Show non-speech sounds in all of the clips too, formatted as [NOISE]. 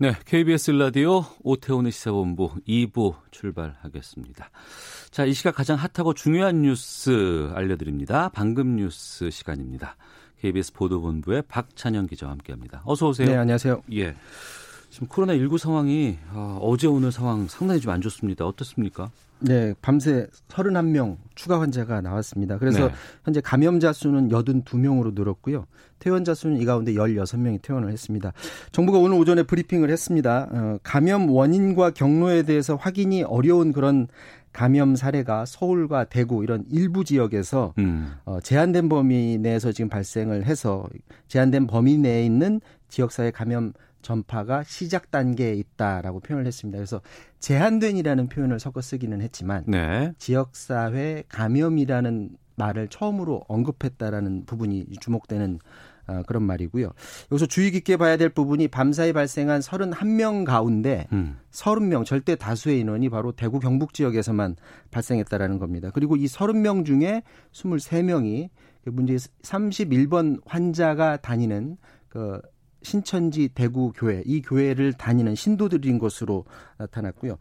네, KBS 라디오 오태훈의 시사본부 2부 출발하겠습니다. 자, 이 시각 가장 핫하고 중요한 뉴스 알려드립니다. 방금 뉴스 시간입니다. KBS 보도본부의 박찬영 기자와 함께합니다. 어서 오세요. 네, 안녕하세요. 예. 지금 코로나 19 상황이 어, 어제 오늘 상황 상당히 좀 안 좋습니다. 어떻습니까? 네, 밤새 31명 추가 환자가 나왔습니다. 그래서 네. 현재 감염자 수는 82명으로 늘었고요. 퇴원자 수는 이 가운데 16명이 퇴원을 했습니다. 정부가 오늘 오전에 브리핑을 했습니다. 어, 감염 원인과 경로에 대해서 확인이 어려운 그런 감염 사례가 서울과 대구 이런 일부 지역에서 음. 어, 제한된 범위 내에서 지금 발생을 해서 제한된 범위 내에 있는 지역사회 감염 전파가 시작 단계에 있다라고 표현을 했습니다. 그래서 제한된이라는 표현을 섞어 쓰기는 했지만 네. 지역사회 감염이라는 말을 처음으로 언급했다라는 부분이 주목되는 어, 그런 말이고요. 여기서 주의 깊게 봐야 될 부분이 밤사이 발생한 31명 가운데 음. 30명 절대 다수의 인원이 바로 대구 경북 지역에서만 발생했다라는 겁니다. 그리고 이 30명 중에 23명이 문제 31번 환자가 다니는 그 신천지 대구 교회 이 교회를 다니는 신도들인 것으로 나타났고요.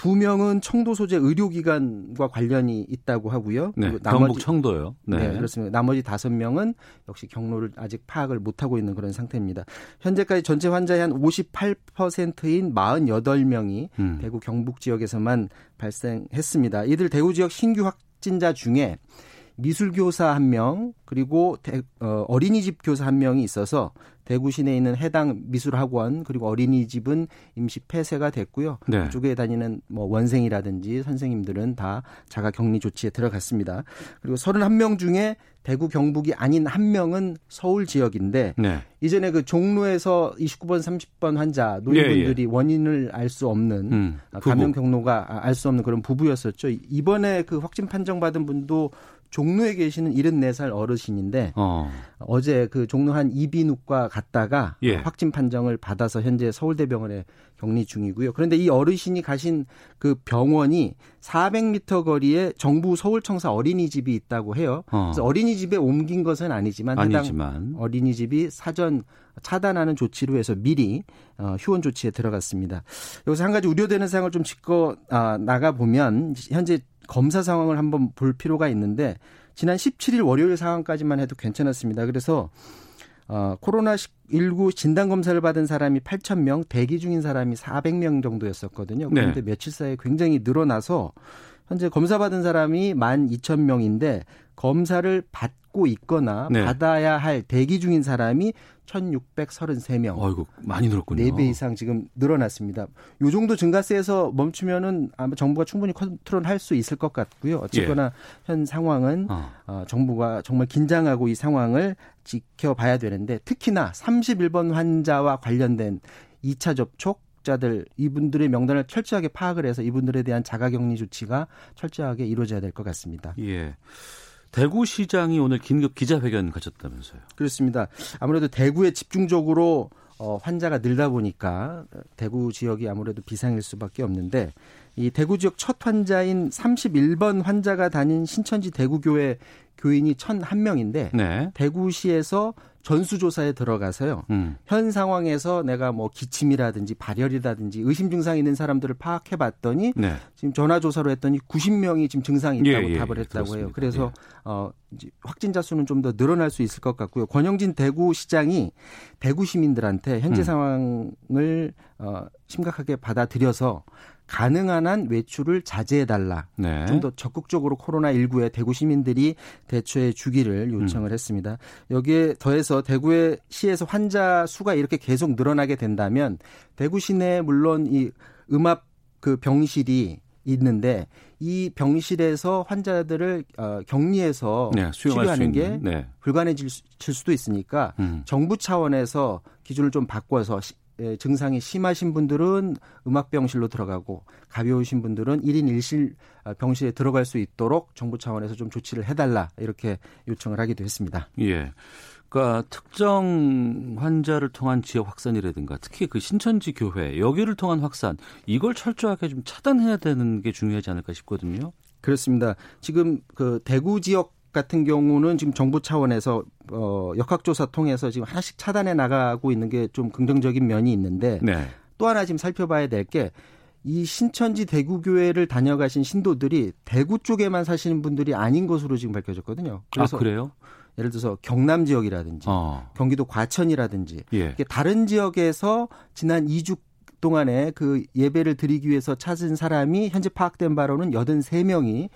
두 명은 청도 소재 의료기관과 관련이 있다고 하고요. 네. 그리고 경북 청도요. 네. 네. 그렇습니다. 나머지 다섯 명은 역시 경로를 아직 파악을 못하고 있는 그런 상태입니다. 현재까지 전체 환자의 한 58%인 48명이 음. 대구 경북 지역에서만 발생했습니다. 이들 대구 지역 신규 확진자 중에 미술교사 한 명, 그리고 대, 어, 어린이집 교사 한 명이 있어서 대구 시내에 있는 해당 미술학원 그리고 어린이집은 임시 폐쇄가 됐고요. 네. 그쪽에 다니는 뭐 원생이라든지 선생님들은 다 자가 격리 조치에 들어갔습니다. 그리고 31명 중에 대구 경북이 아닌 한 명은 서울 지역인데 네. 이전에 그 종로에서 29번 30번 환자 노인분들이 원인을 알 수 없는 음. 아. 감염 경로가 알 수 없는 그런 부부였었죠. 이번에 그 확진 판정받은 분도 종로에 계시는 74살 어르신인데 어. 어제 그 종로 한 이비인후과 갔다가 예. 확진 판정을 받아서 현재 서울대병원에 격리 중이고요. 그런데 이 어르신이 가신 그 병원이 400m 거리에 정부 서울청사 어린이집이 있다고 해요. 어. 그래서 어린이집에 옮긴 것은 아니지만 해당 아니지만 어린이집이 사전 차단하는 조치로 해서 미리 어, 휴원 조치에 들어갔습니다. 여기서 한 가지 우려되는 사항을 좀 짚고 아, 나가 보면 현재 검사 상황을 한번 볼 필요가 있는데 지난 17일 월요일 상황까지만 해도 괜찮았습니다. 그래서 어, 코로나19 진단 검사를 받은 사람이 8,000명, 대기 중인 사람이 400명 정도였었거든요. 그런데 네. 며칠 사이에 굉장히 늘어나서 현재 검사 받은 사람이 12,000명인데 검사를 받고 있거나 네. 받아야 할 대기 중인 사람이 1,633명. 어이구 많이 늘었군요. 4배 이상 지금 늘어났습니다. 요 정도 증가세에서 멈추면은 아마 정부가 충분히 컨트롤 할 수 있을 것 같고요. 어쨌거나 현 상황은 예. 어. 어, 정부가 정말 긴장하고 이 상황을 지켜봐야 되는데 특히나 31번 환자와 관련된 2차 접촉 자들 이분들의 명단을 철저하게 파악을 해서 이분들에 대한 자가격리 조치가 철저하게 이루어져야 될 것 같습니다. 예. 대구시장이 오늘 긴급 기자회견 가졌다면서요. 그렇습니다. 아무래도 대구에 집중적으로 어, 환자가 늘다 보니까 대구 지역이 아무래도 비상일 수밖에 없는데 이 대구 지역 첫 환자인 31번 환자가 다닌 신천지 대구교회 교인이 1,001명인데 네. 대구시에서 전수조사에 들어가서요. 음. 현 상황에서 내가 뭐 기침이라든지 발열이라든지 의심 증상이 있는 사람들을 파악해 봤더니 네. 지금 전화 조사로 했더니 90명이 지금 증상이 있다고 예, 예, 답을 예, 했다고 해요. 그렇습니다. 그래서 어 이제 확진자 수는 좀 더 늘어날 수 있을 것 같고요. 권영진 대구시장이 대구 시민들한테 현재 음. 상황을 어 심각하게 받아들여서 가능한 한 외출을 자제해 달라. 네. 좀더 적극적으로 코로나19에 대구 시민들이 대처해 주기를 요청을 했습니다. 여기에 더해서 대구의 시에서 환자 수가 이렇게 계속 늘어나게 된다면 대구 시내에 물론 이 음압 그 병실이 있는데 이 병실에서 환자들을 어, 격리해서 네, 치료하는 게. 네. 불가능해질 수- 수도 있으니까 음. 정부 차원에서 기준을 좀 바꿔서 시- 증상이 심하신 분들은 음압병실로 들어가고 가벼우신 분들은 1인 1실 아, 병실에 들어갈 수 있도록 정부 차원에서 좀 조치를 해달라 이렇게 요청을 하기도 했습니다. 예. 그러니까 특정 환자를 통한 지역 확산이라든가 특히 그 신천지 교회 여기를 통한 확산 이걸 철저하게 좀 차단해야 되는 게 중요하지 않을까 싶거든요. 그렇습니다. 지금 그 대구 지역 같은 경우는 지금 정부 차원에서 어 역학조사 통해서 지금 하나씩 차단해 나가고 있는 게 좀 긍정적인 면이 있는데 네. 또 하나 지금 살펴봐야 될 게 이 신천지 대구교회를 다녀가신 신도들이 대구 쪽에만 사시는 분들이 아닌 것으로 지금 밝혀졌거든요. 그래서 아, 그래요? 예를 들어서 경남 지역이라든지 어. 경기도 과천이라든지 예. 다른 지역에서 지난 2주 동안에 그 예배를 드리기 위해서 찾은 사람이 현재 파악된 바로는 83명이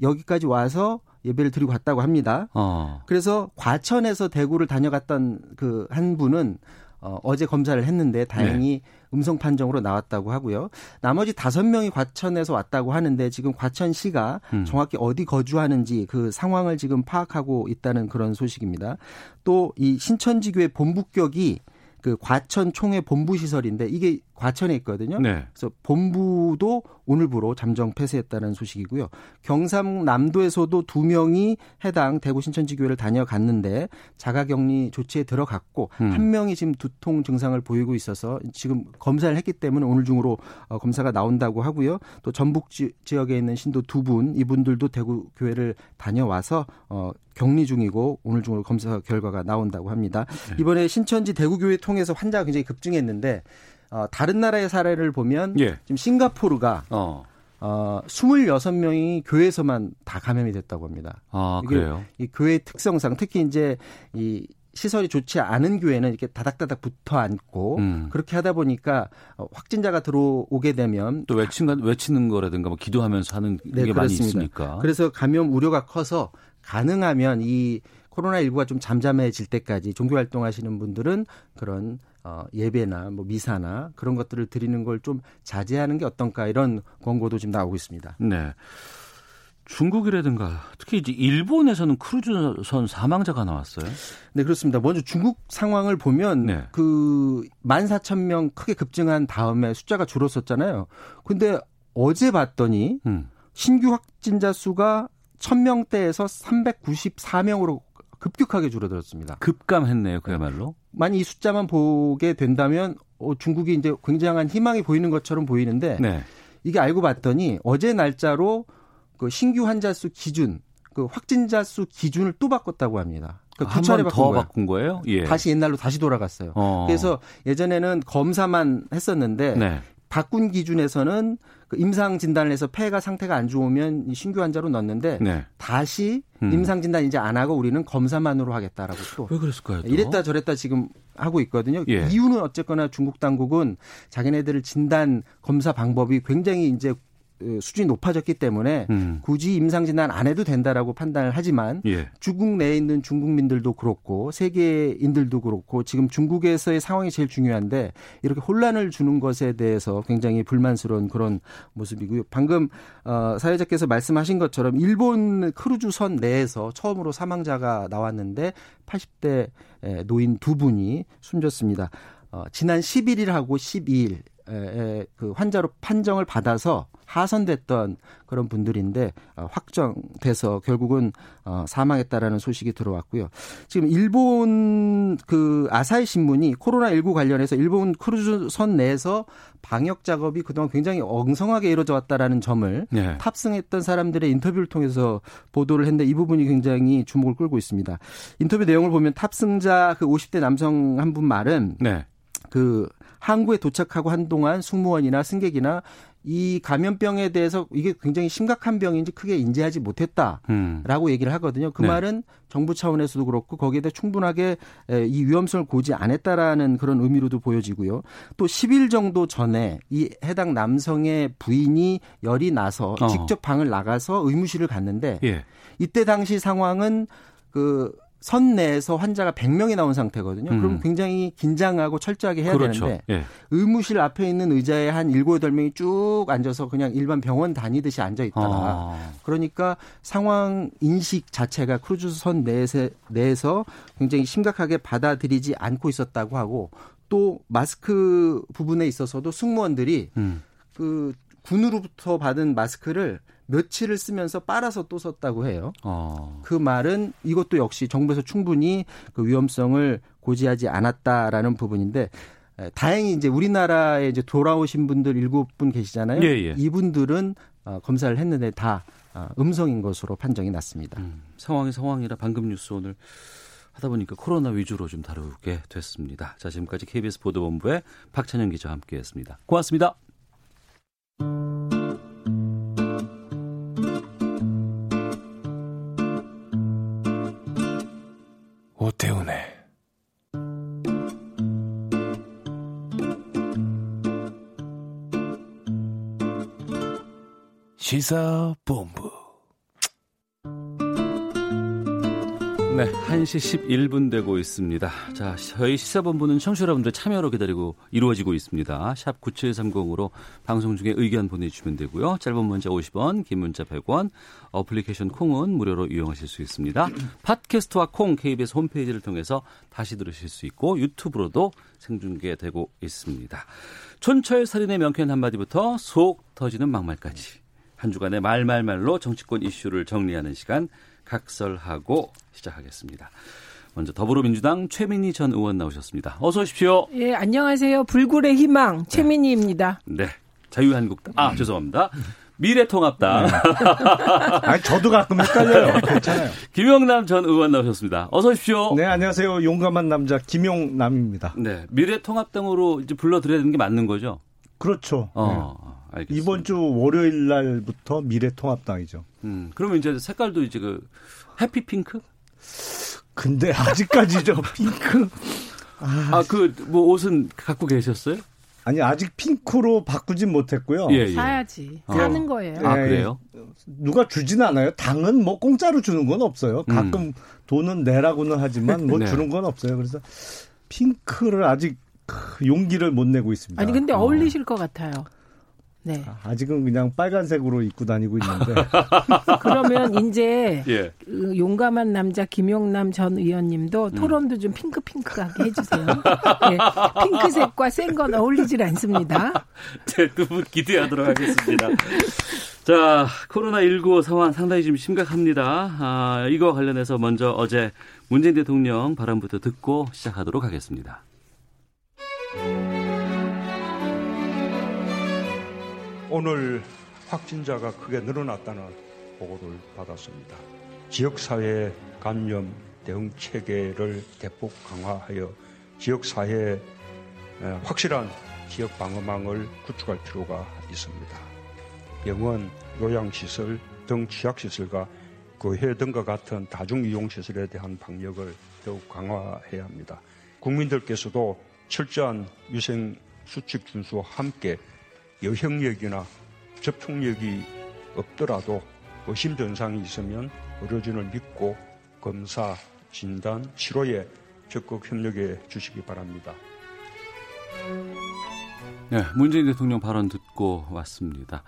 여기까지 와서 예배를 드리고 갔다고 합니다. 어. 그래서 과천에서 대구를 다녀갔던 그 한 분은 어, 어제 검사를 했는데 다행히 네. 음성 판정으로 나왔다고 하고요. 나머지 다섯 명이 과천에서 왔다고 하는데 지금 과천시가 음. 정확히 어디 거주하는지 그 상황을 지금 파악하고 있다는 그런 소식입니다. 또 이 신천지교회 본부격이 그 과천 총회 본부 시설인데 이게 과천에 있거든요. 네. 그래서 본부도 오늘부로 잠정 폐쇄했다는 소식이고요. 경상남도에서도 두 명이 해당 대구 신천지교회를 다녀갔는데 자가격리 조치에 들어갔고 음. 한 명이 지금 두통 증상을 보이고 있어서 지금 검사를 했기 때문에 오늘 중으로 어, 검사가 나온다고 하고요. 또 전북 지 역에 있는 신도 두 분 이분들도 대구 교회를 다녀와서 어, 격리 중이고 오늘 중으로 검사 결과가 나온다고 합니다. 네. 이번에 신천지 대구 교회 통해서 환자가 굉장히 급증했는데 어, 다른 나라의 사례를 보면 예. 지금 싱가포르가 어. 어, 26명이 교회에서만 다 감염이 됐다고 합니다. 아, 그래요? 이 교회 특성상 특히 이제 이 시설이 좋지 않은 교회는 이렇게 다닥다닥 붙어 앉고 음. 그렇게 하다 보니까 어, 확진자가 들어오게 되면 또 외치는 외치는 거라든가 뭐 기도하면서 하는 네, 게 그렇습니다. 많이 있으니까 그래서 감염 우려가 커서 가능하면 이 코로나 19가 좀 잠잠해질 때까지 종교 활동하시는 분들은 그런 어, 예배나 뭐 미사나 그런 것들을 드리는 걸 좀 자제하는 게 어떤가 이런 권고도 지금 나오고 있습니다. 네. 중국이라든가 특히 이제 일본에서는 크루즈선 사망자가 나왔어요. 네, 그렇습니다. 먼저 중국 상황을 보면 네. 그 14,000명 크게 급증한 다음에 숫자가 줄었었잖아요. 근데 어제 봤더니 음. 신규 확진자 수가 1000명대에서 394명으로 급격하게 줄어들었습니다. 급감했네요, 그야말로. 만약 이 숫자만 보게 된다면 어, 중국이 이제 굉장한 희망이 보이는 것처럼 보이는데 네. 이게 알고 봤더니 어제 날짜로 그 신규 환자 수 기준, 그 확진자 수 기준을 또 바꿨다고 합니다. 그러니까 두 차례 바꾼, 바꾼 거예요? 예. 다시 옛날로 다시 돌아갔어요. 어. 그래서 예전에는 검사만 했었는데 네. 바꾼 기준에서는 그 임상 진단을 해서 폐가 상태가 안 좋으면 신규 환자로 넣었는데 네. 다시 음. 임상 진단 이제 안 하고 우리는 검사만으로 하겠다라고 또 왜 그랬을까요? 또? 이랬다 저랬다 지금 하고 있거든요. 예. 이유는 어쨌거나 중국 당국은 자기네들 진단 검사 방법이 굉장히 이제 그 수준이 높아졌기 때문에 음. 굳이 임상 진단 안 해도 된다라고 판단을 하지만 예. 중국 내에 있는 중국민들도 그렇고 세계인들도 그렇고 지금 중국에서의 상황이 제일 중요한데 이렇게 혼란을 주는 것에 대해서 굉장히 불만스러운 그런 모습이고요. 방금 어 사회자께서 말씀하신 것처럼 일본 크루즈선 내에서 처음으로 사망자가 나왔는데 80대 노인 두 분이 숨졌습니다. 어, 지난 11일하고 12일 에, 그 환자로 판정을 받아서 하선됐던 그런 분들인데 어, 확정돼서 결국은 어, 사망했다라는 소식이 들어왔고요. 지금 일본 그 아사히 신문이 코로나 19 관련해서 일본 크루즈선 내에서 방역 작업이 그동안 굉장히 엉성하게 이루어져 왔다라는 점을 네. 탑승했던 사람들의 인터뷰를 통해서 보도를 했는데 이 부분이 굉장히 주목을 끌고 있습니다. 인터뷰 내용을 보면 탑승자 그 50대 남성 한 분 말은 네. 그 항구에 도착하고 한동안 승무원이나 승객이나 이 감염병에 대해서 이게 굉장히 심각한 병인지 크게 인지하지 못했다라고 음. 얘기를 하거든요. 그 네. 말은 정부 차원에서도 그렇고 거기에 대해 충분하게 이 위험성을 고지 안 했다라는 그런 의미로도 보여지고요. 또 10일 정도 전에 이 해당 남성의 부인이 열이 나서 어. 직접 방을 나가서 의무실을 갔는데 예. 이때 당시 상황은 그 선 내에서 환자가 100명이 나온 상태거든요. 음. 그럼 굉장히 긴장하고 철저하게 해야 그렇죠. 되는데 예. 의무실 앞에 있는 의자에 한 7, 8명이 쭉 앉아서 그냥 일반 병원 다니듯이 앉아 있다가 아. 그러니까 상황 인식 자체가 크루즈 선 내에서, 내에서 굉장히 심각하게 받아들이지 않고 있었다고 하고 또 마스크 부분에 있어서도 승무원들이 음. 그 군으로부터 받은 마스크를 며칠을 쓰면서 빨아서 또 썼다고 해요. 어. 그 말은 이것도 역시 정부에서 충분히 그 위험성을 고지하지 않았다라는 부분인데 다행히 이제 우리나라에 이제 돌아오신 분들 일곱 분 계시잖아요. 예, 예. 이분들은 어, 검사를 했는데 다 어, 음성인 것으로 판정이 났습니다. 음, 상황이 상황이라 방금 뉴스 오늘 하다 보니까 코로나 위주로 좀 다루게 됐습니다. 자, 지금까지 KBS 보도본부의 박찬영 기자와 함께했습니다. 고맙습니다. 시사본부 네, 1시 11분 되고 있습니다. 자, 저희 시사본부는 청취자 여러분들 참여로 기다리고 이루어지고 있습니다. 샵 9730으로 방송 중에 의견 보내주시면 되고요. 짧은 문자 50원, 긴 문자 100원, 어플리케이션 콩은 무료로 이용하실 수 있습니다. 팟캐스트와 콩 KBS 홈페이지를 통해서 다시 들으실 수 있고 유튜브로도 생중계되고 있습니다. 촌철 살인의 명쾌한 한마디부터 속 터지는 막말까지 한 주간의 말말말로 정치권 이슈를 정리하는 시간 각설하고 시작하겠습니다. 먼저 더불어민주당 최민희 전 의원 나오셨습니다. 어서 오십시오. 예, 안녕하세요. 불굴의 희망 최민희입니다. 네. 네. 자유한국당. 아, 죄송합니다. 미래통합당. 네. [LAUGHS] 아니, 저도 가끔 헷갈려요. 괜찮아요. 김용남 전 의원 나오셨습니다. 어서 오십시오. 네, 안녕하세요. 용감한 남자 김용남입니다. 네. 미래통합당으로 이제 불러드려야 되는 게 맞는 거죠? 그렇죠. 어. 네. 알겠습니다. 이번 주 월요일 날부터 미래통합당이죠. 음, 그러면 이제 색깔도 이제 그 해피 핑크? 근데 아직까지죠 [LAUGHS] 핑크. 아, 그 뭐 옷은 갖고 계셨어요? 아니 아직 핑크로 바꾸진 못했고요. 예, 예. 사야지. 어. 사는 거예요. 아 그래요? 누가 주진 않아요. 당은 뭐 공짜로 주는 건 없어요. 가끔 음. 돈은 내라고는 하지만 뭐 네. 주는 건 없어요. 그래서 핑크를 아직 용기를 못 내고 있습니다. 아니 근데 어울리실 어. 것 같아요. 네. 아, 아직은 그냥 빨간색으로 입고 다니고 있는데. [LAUGHS] 그러면 이제 [LAUGHS] 예. 그 용감한 남자 김용남 전 의원님도 음. 토론도 좀 핑크핑크하게 해주세요. 네. 핑크색과 센 건 어울리질 않습니다. [LAUGHS] 네, 두분 기대하도록 하겠습니다. 자, 코로나19 상황 상당히 좀 심각합니다. 아, 이거 관련해서 먼저 어제 문재인 대통령 발언부터 듣고 시작하도록 하겠습니다. 오늘 확진자가 크게 늘어났다는 보고를 받았습니다. 지역사회 감염 대응 체계를 대폭 강화하여 지역사회에 확실한 지역 방어망을 구축할 필요가 있습니다. 병원, 요양시설 등 취약시설과 교회 등과 같은 다중이용시설에 대한 방역을 더욱 강화해야 합니다. 국민들께서도 철저한 위생 수칙 준수와 함께 여행력이나 접촉력이 없더라도 의심 증상이 있으면 의료진을 믿고 검사, 진단, 치료에 적극 협력해 주시기 바랍니다. 네, 문재인 대통령 발언 듣고 왔습니다.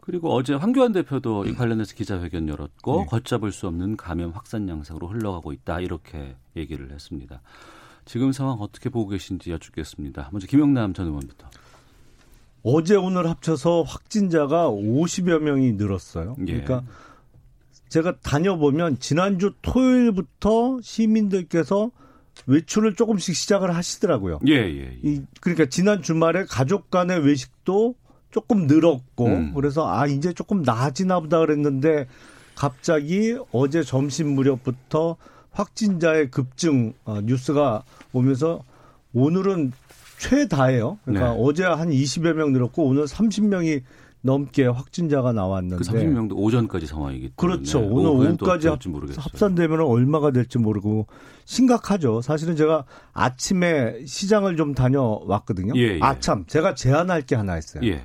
그리고 어제 황교안 대표도 이 관련해서 기자회견 열었고 네. 걷잡을 수 없는 감염 확산 양상으로 흘러가고 있다 이렇게 얘기를 했습니다. 지금 상황 어떻게 보고 계신지 여쭙겠습니다. 먼저 김영남 전 의원부터. 어제 오늘 합쳐서 확진자가 50여 명이 늘었어요. 예. 그러니까 제가 다녀보면 지난주 토요일부터 시민들께서 외출을 조금씩 시작을 하시더라고요. 예, 예, 예. 이, 그러니까 지난 주말에 가족 간의 외식도 조금 늘었고 음. 그래서 아 이제 조금 나아지나 보다 그랬는데 갑자기 어제 점심 무렵부터 확진자의 급증 어, 뉴스가 오면서 오늘은 최다예요. 그러니까 네. 어제 한 20여 명 늘었고 오늘 30명이 넘게 확진자가 나왔는데 그 30명도 오전까지 상황이기 때문에 그렇죠. 오늘 오후까지 합, 합산되면 얼마가 될지 모르고 심각하죠. 사실은 제가 아침에 시장을 좀 다녀왔거든요. 예, 예. 아참 제가 제안할 게 하나 있어요. 예.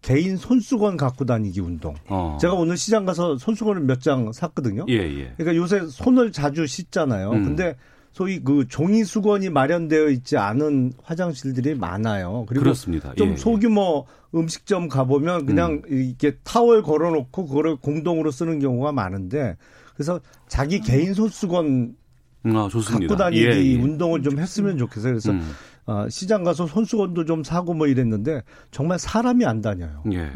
개인 손수건 갖고 다니기 운동. 어. 제가 오늘 시장 가서 손수건을 몇 장 샀거든요. 예, 예. 그러니까 요새 손을 자주 씻잖아요. 음. 근데 소위 그 종이 수건이 마련되어 있지 않은 화장실들이 많아요. 그리고 그렇습니다. 좀 예, 예. 소규모 음식점 가보면 그냥 음. 이렇게 타월 걸어놓고 그거를 공동으로 쓰는 경우가 많은데 그래서 자기 개인 손수건 음, 아, 갖고 다니기 예, 예. 운동을 좀 했으면 좋겠어요. 그래서 음. 어, 시장 가서 손수건도 좀 사고 뭐 이랬는데 정말 사람이 안 다녀요. 예.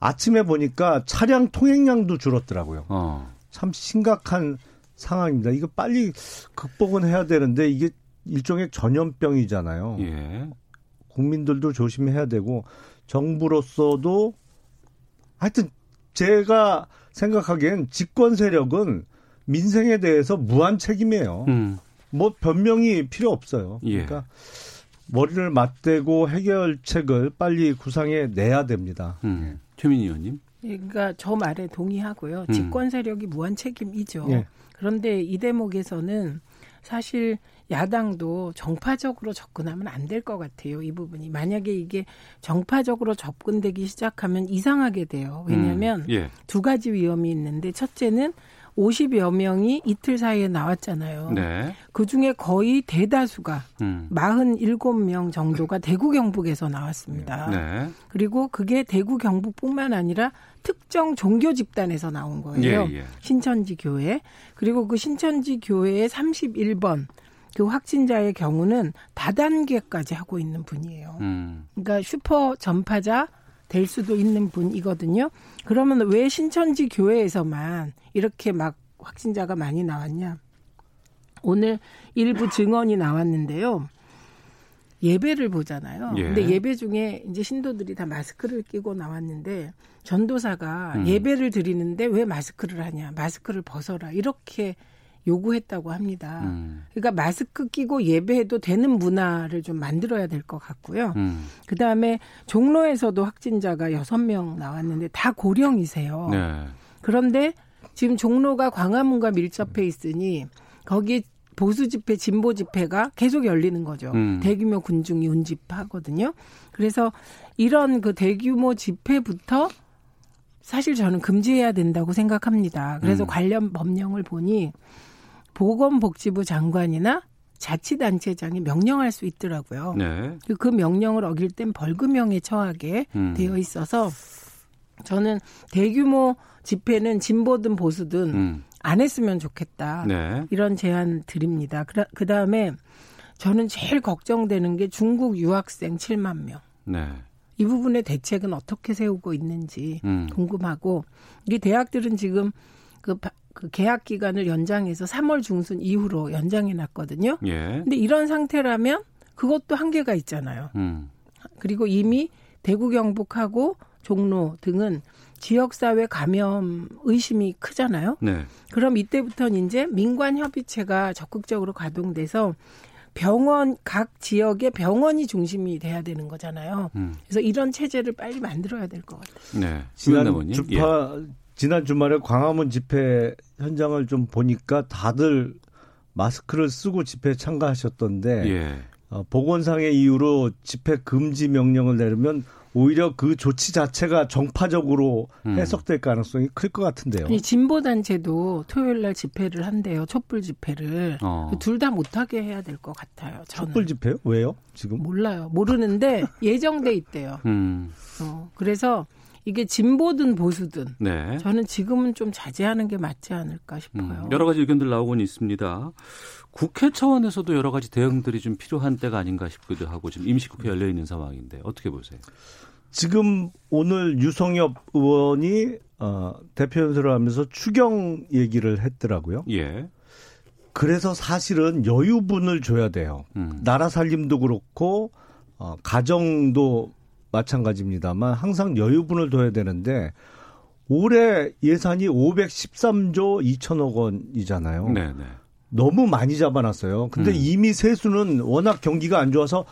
아침에 보니까 차량 통행량도 줄었더라고요. 어. 참 심각한 상황입니다. 이거 빨리 극복은 해야 되는데 이게 일종의 전염병이잖아요. 예. 국민들도 조심해야 되고 정부로서도 하여튼 제가 생각하기엔 집권 세력은 민생에 대해서 무한 책임이에요. 음. 뭐 변명이 필요 없어요. 예. 그러니까 머리를 맞대고 해결책을 빨리 구상해 내야 됩니다. 음. 최민희 의원님. 예, 그러니까 저 말에 동의하고요. 음. 집권 세력이 무한 책임이죠. 예. 그런데 이 대목에서는 사실 야당도 정파적으로 접근하면 안 될 것 같아요. 이 부분이 만약에 이게 정파적으로 접근되기 시작하면 이상하게 돼요. 왜냐하면 음, 예. 두 가지 위험이 있는데 첫째는 50여 명이 이틀 사이에 나왔잖아요. 네. 그 중에 거의 대다수가 음. 47명 정도가 대구 경북에서 나왔습니다. 네. 그리고 그게 대구 경북뿐만 아니라 특정 종교 집단에서 나온 거예요. 예, 예. 신천지 교회. 그리고 그 신천지 교회의 31번 그 확진자의 경우는 다단계까지 하고 있는 분이에요. 음. 그러니까 슈퍼 전파자 될 수도 있는 분이거든요. 그러면 왜 신천지 교회에서만 이렇게 막 확진자가 많이 나왔냐? 오늘 일부 증언이 나왔는데요. 예배를 보잖아요. 예. 근데 예배 중에 이제 신도들이 다 마스크를 끼고 나왔는데 전도사가 음. 예배를 드리는데 왜 마스크를 하냐? 마스크를 벗어라. 이렇게 요구했다고 합니다. 음. 그러니까 마스크 끼고 예배해도 되는 문화를 좀 만들어야 될 것 같고요. 음. 그 다음에 종로에서도 확진자가 여섯 명 나왔는데 다 고령이세요. 네. 그런데 지금 종로가 광화문과 밀접해 있으니 거기 보수 집회, 진보 집회가 계속 열리는 거죠. 음. 대규모 군중이 운집하거든요. 그래서 이런 그 대규모 집회부터 사실 저는 금지해야 된다고 생각합니다. 그래서 음. 관련 법령을 보니 보건복지부 장관이나 자치단체장이 명령할 수 있더라고요. 네. 그 명령을 어길 땐 벌금형에 처하게 음. 되어 있어서 저는 대규모 집회는 진보든 보수든 음. 안 했으면 좋겠다. 네. 이런 제안 드립니다. 그 다음에 저는 제일 걱정되는 게 중국 유학생 7만 명. 네. 이 부분의 대책은 어떻게 세우고 있는지 음. 궁금하고 이 대학들은 지금 그 그 계약 기간을 연장해서 3월 중순 이후로 연장해 놨거든요. 예. 근데 이런 상태라면 그것도 한계가 있잖아요. 음. 그리고 이미 대구 경북하고 종로 등은 지역사회 감염 의심이 크잖아요. 네. 그럼 이때부터는 이제 민관 협의체가 적극적으로 가동돼서 병원 각 지역의 병원이 중심이 돼야 되는 거잖아요. 음. 그래서 이런 체제를 빨리 만들어야 될 것 같아요. 네. 지난 주파 예. 지난 주말에 광화문 집회 현장을 좀 보니까 다들 마스크를 쓰고 집회에 참가하셨던데 예. 어, 보건상의 이유로 집회 금지 명령을 내리면 오히려 그 조치 자체가 정파적으로 음. 해석될 가능성이 클 것 같은데요. 이 진보 단체도 토요일 날 집회를 한대요. 촛불 집회를 어. 둘다 못하게 해야 될 것 같아요. 저는. 촛불 집회요? 왜요? 지금 몰라요. 모르는데 [LAUGHS] 예정돼 있대요. 음. 어, 그래서 이게 진보든 보수든 네. 저는 지금은 좀 자제하는 게 맞지 않을까 싶어요. 음, 여러 가지 의견들 나오곤 있습니다. 국회 차원에서도 여러 가지 대응들이 좀 필요한 때가 아닌가 싶기도 하고 지금 임시국회 열려 있는 상황인데 어떻게 보세요? 지금 오늘 유성엽 의원이 어, 대표 연설을 하면서 추경 얘기를 했더라고요. 예. 그래서 사실은 여유분을 줘야 돼요. 음. 나라 살림도 그렇고 어, 가정도 마찬가지입니다만 항상 여유분을 둬야 되는데 올해 예산이 513조 2천억 원이잖아요. 네네. 네. 너무 많이 잡아놨어요. 근데 음. 이미 세수는 워낙 경기가 안 좋아서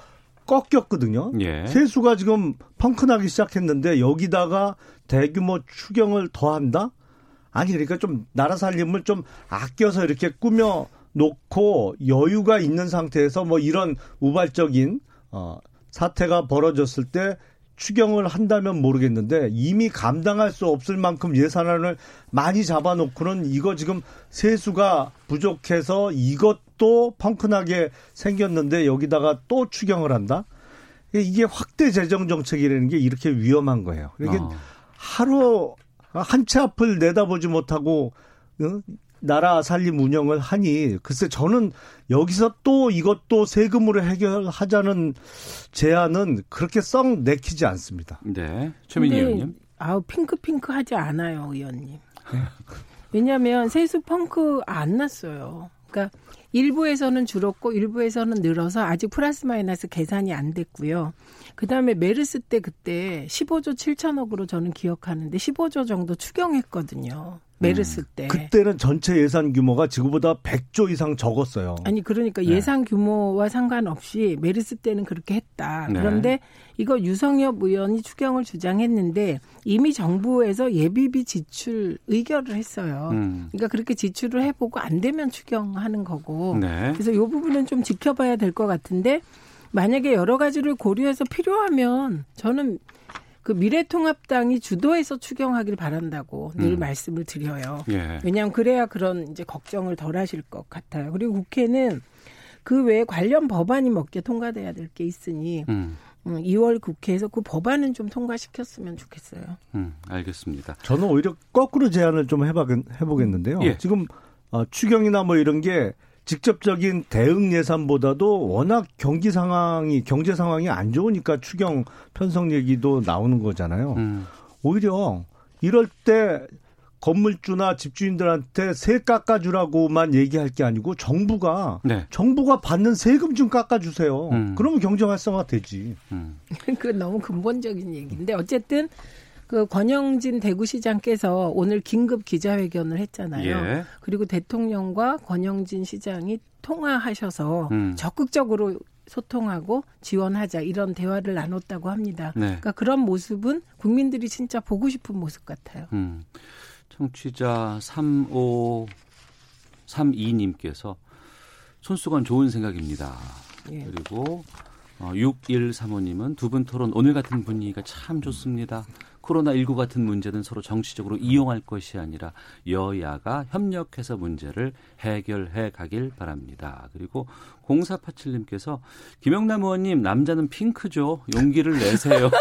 꺾였거든요. 예. 세수가 지금 펑크나기 시작했는데 여기다가 대규모 추경을 더한다? 아니 그러니까 좀 나라 살림을 좀 아껴서 이렇게 꾸며 놓고 여유가 있는 상태에서 뭐 이런 우발적인 어 사태가 벌어졌을 때 추경을 한다면 모르겠는데 이미 감당할 수 없을 만큼 예산안을 많이 잡아놓고는 이거 지금 세수가 부족해서 이것도 펑크나게 생겼는데 여기다가 또 추경을 한다? 이게 확대 재정 정책이라는 게 이렇게 위험한 거예요. 이게 어. 하루 한채 앞을 내다보지 못하고 어? 나라 살림 운영을 하니 글쎄 저는 여기서 또 이것도 세금으로 해결하자는 제안은 그렇게 썩 내키지 않습니다. 네. 최민희 의원님. 아우 핑크핑크 하지 않아요, 의원님. 왜냐하면 세수 펑크 안 났어요. 그러니까 일부에서는 줄었고 일부에서는 늘어서 아직 플러스 마이너스 계산이 안 됐고요. 그다음에 메르스 때 그때 15조 7천억으로 저는 기억하는데 15조 정도 추경했거든요. 메르스 음. 때. 그때는 전체 예산 규모가 지금보다 100조 이상 적었어요. 아니 그러니까 네. 예산 규모와 상관없이 메르스 때는 그렇게 했다. 네. 그런데 이거 유성엽 의원이 추경을 주장했는데 이미 정부에서 예비비 지출 의결을 했어요. 음. 그러니까 그렇게 지출을 해보고 안 되면 추경하는 거고. 네. 그래서 이 부분은 좀 지켜봐야 될 것 같은데 만약에 여러 가지를 고려해서 필요하면 저는 그 미래통합당이 주도해서 추경하길 바란다고 늘 음. 말씀을 드려요. 예. 왜냐하면 그래야 그런 이제 걱정을 덜 하실 것 같아요. 그리고 국회는 그 외에 관련 법안이 몇 개 통과돼야 될 게 있으니 음. 2월 음, 국회에서 그 법안은 좀 통과시켰으면 좋겠어요. 음, 알겠습니다. 저는 오히려 거꾸로 제안을 좀 해봐, 해보겠 는데요. 예. 지금 어, 추경이나 뭐 이런 게 직접적인 대응 예산보다도 워낙 경기 상황이 경제 상황이 안 좋으니까 추경 편성 얘기도 나오는 거잖아요. 음. 오히려 이럴 때 건물주나 집주인들한테 세 깎아주라고만 얘기할 게 아니고 정부가 네. 정부가 받는 세금 좀 깎아주세요. 음. 그러면 경제 활성화 되지. 음. [LAUGHS] 그건 너무 근본적인 얘기인데 어쨌든 그 권영진 대구시장께서 오늘 긴급 기자회견을 했잖아요. 예. 그리고 대통령과 권영진 시장이 통화하셔서 음. 적극적으로 소통하고 지원하자 이런 대화를 나눴다고 합니다. 네. 그러니까 그런 모습은 국민들이 진짜 보고 싶은 모습 같아요. 음. 청취자 3532님께서 손수건 좋은 생각입니다. 예. 그리고 어, 6135님은 두 분 토론 오늘 같은 분위기가 참 좋습니다. 코로나19 같은 문제는 서로 정치적으로 이용할 것이 아니라 여야가 협력해서 문제를 해결해 가길 바랍니다. 그리고 0487님께서 김영남 의원님 남자는 핑크죠. 용기를 내세요. [LAUGHS]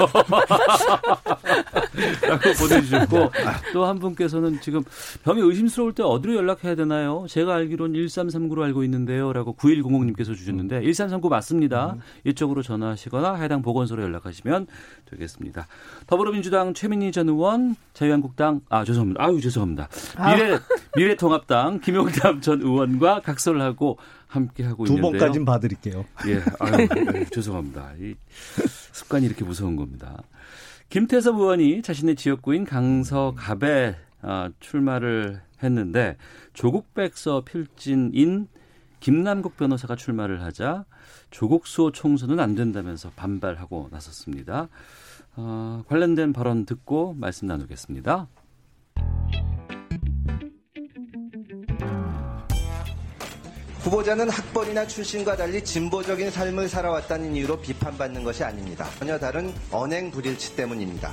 라고 보내주셨고 또 한 분께서는 지금 병이 의심스러울 때 어디로 연락해야 되나요? 제가 알기로는 1339로 알고 있는데요. 라고 9100님께서 주셨는데 1339 맞습니다. 이쪽으로 전화하시거나 해당 보건소로 연락하시면 되겠습니다. 더불어민주당 최민희 전 의원, 자유한국당 아 죄송합니다. 아유 죄송합니다. 미래 미래통합당 김용남 전 의원과 각설을 하고 함께 하고 있는데요. 두 번까진 봐드릴게요. 예, 아유, 네, 죄송합니다. 이 습관이 이렇게 무서운 겁니다. 김태섭 의원이 자신의 지역구인 강서갑에 어, 출마를 했는데 조국 백서 필진인 김남국 변호사가 출마를 하자 조국 수호 총선은 안 된다면서 반발하고 나섰습니다. 어, 관련된 발언 듣고 말씀 나누겠습니다. 후보자는 학벌이나 출신과 달리 진보적인 삶을 살아왔다는 이유로 비판받는 것이 아닙니다. 전혀 다른 언행 불일치 때문입니다.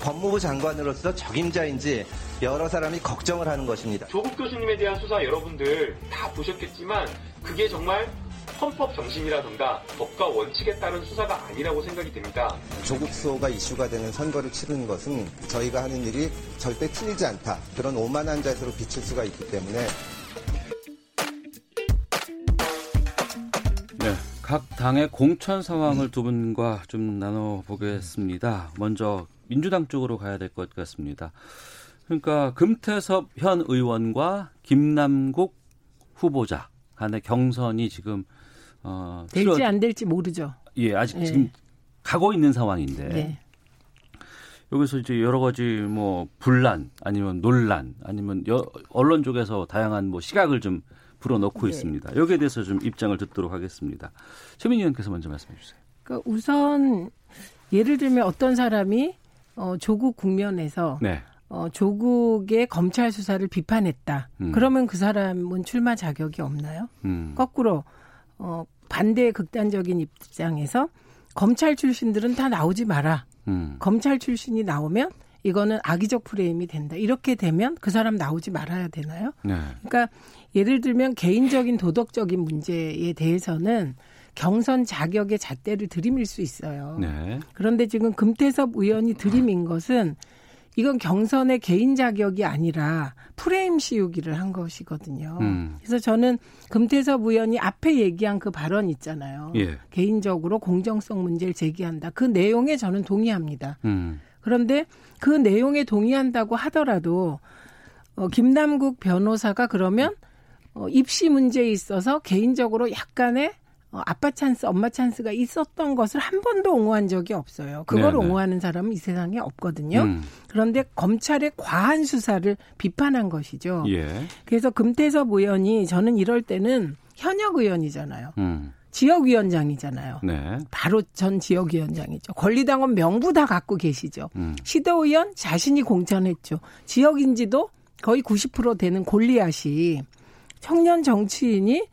법무부 장관으로서 적임자인지 여러 사람이 걱정을 하는 것입니다. 조국 교수님에 대한 수사 여러분들 다 보셨겠지만 그게 정말 헌법 정신이라든가 법과 원칙에 따른 수사가 아니라고 생각이 됩니다. 조국 수호가 이슈가 되는 선거를 치르는 것은 저희가 하는 일이 절대 틀리지 않다. 그런 오만한 자세로 비칠 수가 있기 때문에 각 당의 공천 상황을 두 분과 좀 나눠보겠습니다. 먼저 민주당 쪽으로 가야 될 것 같습니다. 그러니까 금태섭 현 의원과 김남국 후보자 간의 경선이 지금 어 될지 필요... 안 될지 모르죠. 예, 아직 예. 지금 가고 있는 상황인데 예. 여기서 이제 여러 가지 뭐 분란 아니면 논란 아니면 여, 언론 쪽에서 다양한 뭐 시각을 좀 불어넣고 네. 있습니다. 여기에 대해서 좀 입장을 듣도록 하겠습니다. 최민희 의원께서 먼저 말씀해 주세요. 그러니까 우선 예를 들면 어떤 사람이 어, 조국 국면에서 네. 어, 조국의 검찰 수사를 비판했다. 음. 그러면 그 사람은 출마 자격이 없나요? 음. 거꾸로 어, 반대 극단적인 입장에서 검찰 출신들은 다 나오지 마라. 음. 검찰 출신이 나오면 이거는 악의적 프레임이 된다. 이렇게 되면 그 사람 나오지 말아야 되나요? 네. 그러니까 예를 들면 개인적인 도덕적인 문제에 대해서는 경선 자격의 잣대를 들이밀 수 있어요. 네. 그런데 지금 금태섭 의원이 들이민 것은 이건 경선의 개인 자격이 아니라 프레임 씌우기를 한 것이거든요. 음. 그래서 저는 금태섭 의원이 앞에 얘기한 그 발언 있잖아요. 예. 개인적으로 공정성 문제를 제기한다. 그 내용에 저는 동의합니다. 음. 그런데 그 내용에 동의한다고 하더라도 어, 김남국 변호사가 그러면 어, 입시 문제에 있어서 개인적으로 약간의 어, 아빠 찬스, 엄마 찬스가 있었던 것을 한 번도 옹호한 적이 없어요. 그걸 네네. 옹호하는 사람은 이 세상에 없거든요. 음. 그런데 검찰의 과한 수사를 비판한 것이죠. 예. 그래서 금태섭 의원이 저는 이럴 때는 현역 의원이잖아요. 음. 지역위원장이잖아요. 네. 바로 전 지역위원장이죠. 권리당원 명부 다 갖고 계시죠. 음. 시도의원 자신이 공천했죠. 지역인지도 거의 90% 되는 골리앗이 청년 정치인이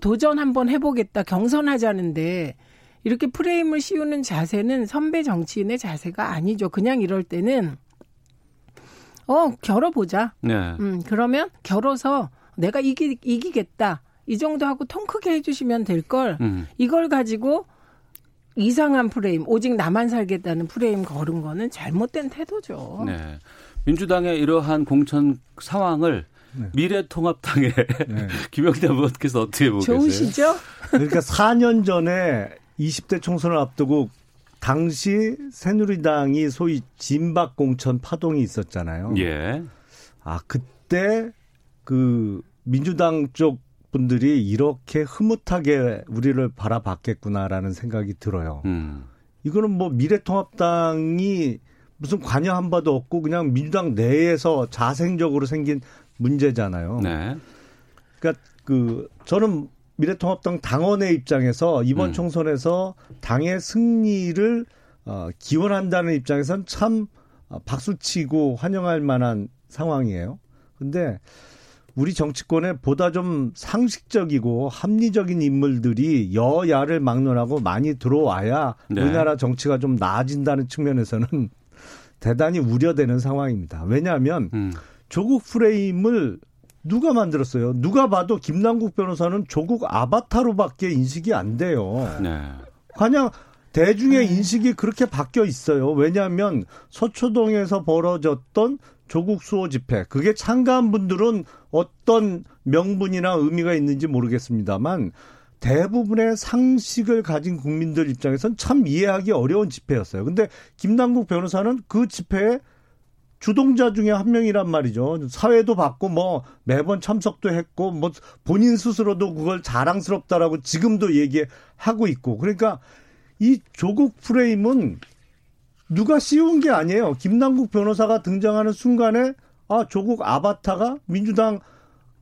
도전 한번 해보겠다 경선하자는데 이렇게 프레임을 씌우는 자세는 선배 정치인의 자세가 아니죠. 그냥 이럴 때는 어 겨뤄보자. 네. 음 그러면 겨뤄서 내가 이기 이기겠다. 이 정도 하고 통 크게 해주시면 될 걸. 음. 이걸 가지고 이상한 프레임, 오직 나만 살겠다는 프레임 걸은 거는 잘못된 태도죠. 네. 민주당의 이러한 공천 상황을 네. 미래통합당의 네. [LAUGHS] 김영대 의원께서 어떻게 보세요? 좋으시죠? 그러니까 4년 전에 20대 총선을 앞두고 당시 새누리당이 소위 진박 공천 파동이 있었잖아요. 예. 아 그때 그 민주당 쪽 분들이 이렇게 흐뭇하게 우리를 바라봤겠구나라는 생각이 들어요. 음. 이거는 뭐 미래통합당이 무슨 관여 한 바도 없고 그냥 민주당 내에서 자생적으로 생긴 문제잖아요. 네. 그러니까 그 저는 미래통합당 당원의 입장에서 이번 음. 총선에서 당의 승리를 어, 기원한다는 입장에선 참 박수치고 환영할 만한 상황이에요. 근데 우리 정치권에 보다 좀 상식적이고 합리적인 인물들이 여야를 막론하고 많이 들어와야 네. 우리나라 정치가 좀 나아진다는 측면에서는 [LAUGHS] 대단히 우려되는 상황입니다. 왜냐하면 음. 조국 프레임을 누가 만들었어요? 누가 봐도 김남국 변호사는 조국 아바타로밖에 인식이 안 돼요. 네. 그냥 대중의 네. 인식이 그렇게 바뀌어 있어요. 왜냐하면 서초동에서 벌어졌던 조국 수호 집회, 그게 참가한 분들은 어떤 명분이나 의미가 있는지 모르겠습니다만 대부분의 상식을 가진 국민들 입장에선 참 이해하기 어려운 집회였어요. 근데 김남국 변호사는 그 집회에 주동자 중에 한 명이란 말이죠. 사회도 받고 뭐 매번 참석도 했고 뭐 본인 스스로도 그걸 자랑스럽다라고 지금도 얘기하고 있고 그러니까 이 조국 프레임은 누가 씌운 게 아니에요. 김남국 변호사가 등장하는 순간에 아 조국 아바타가 민주당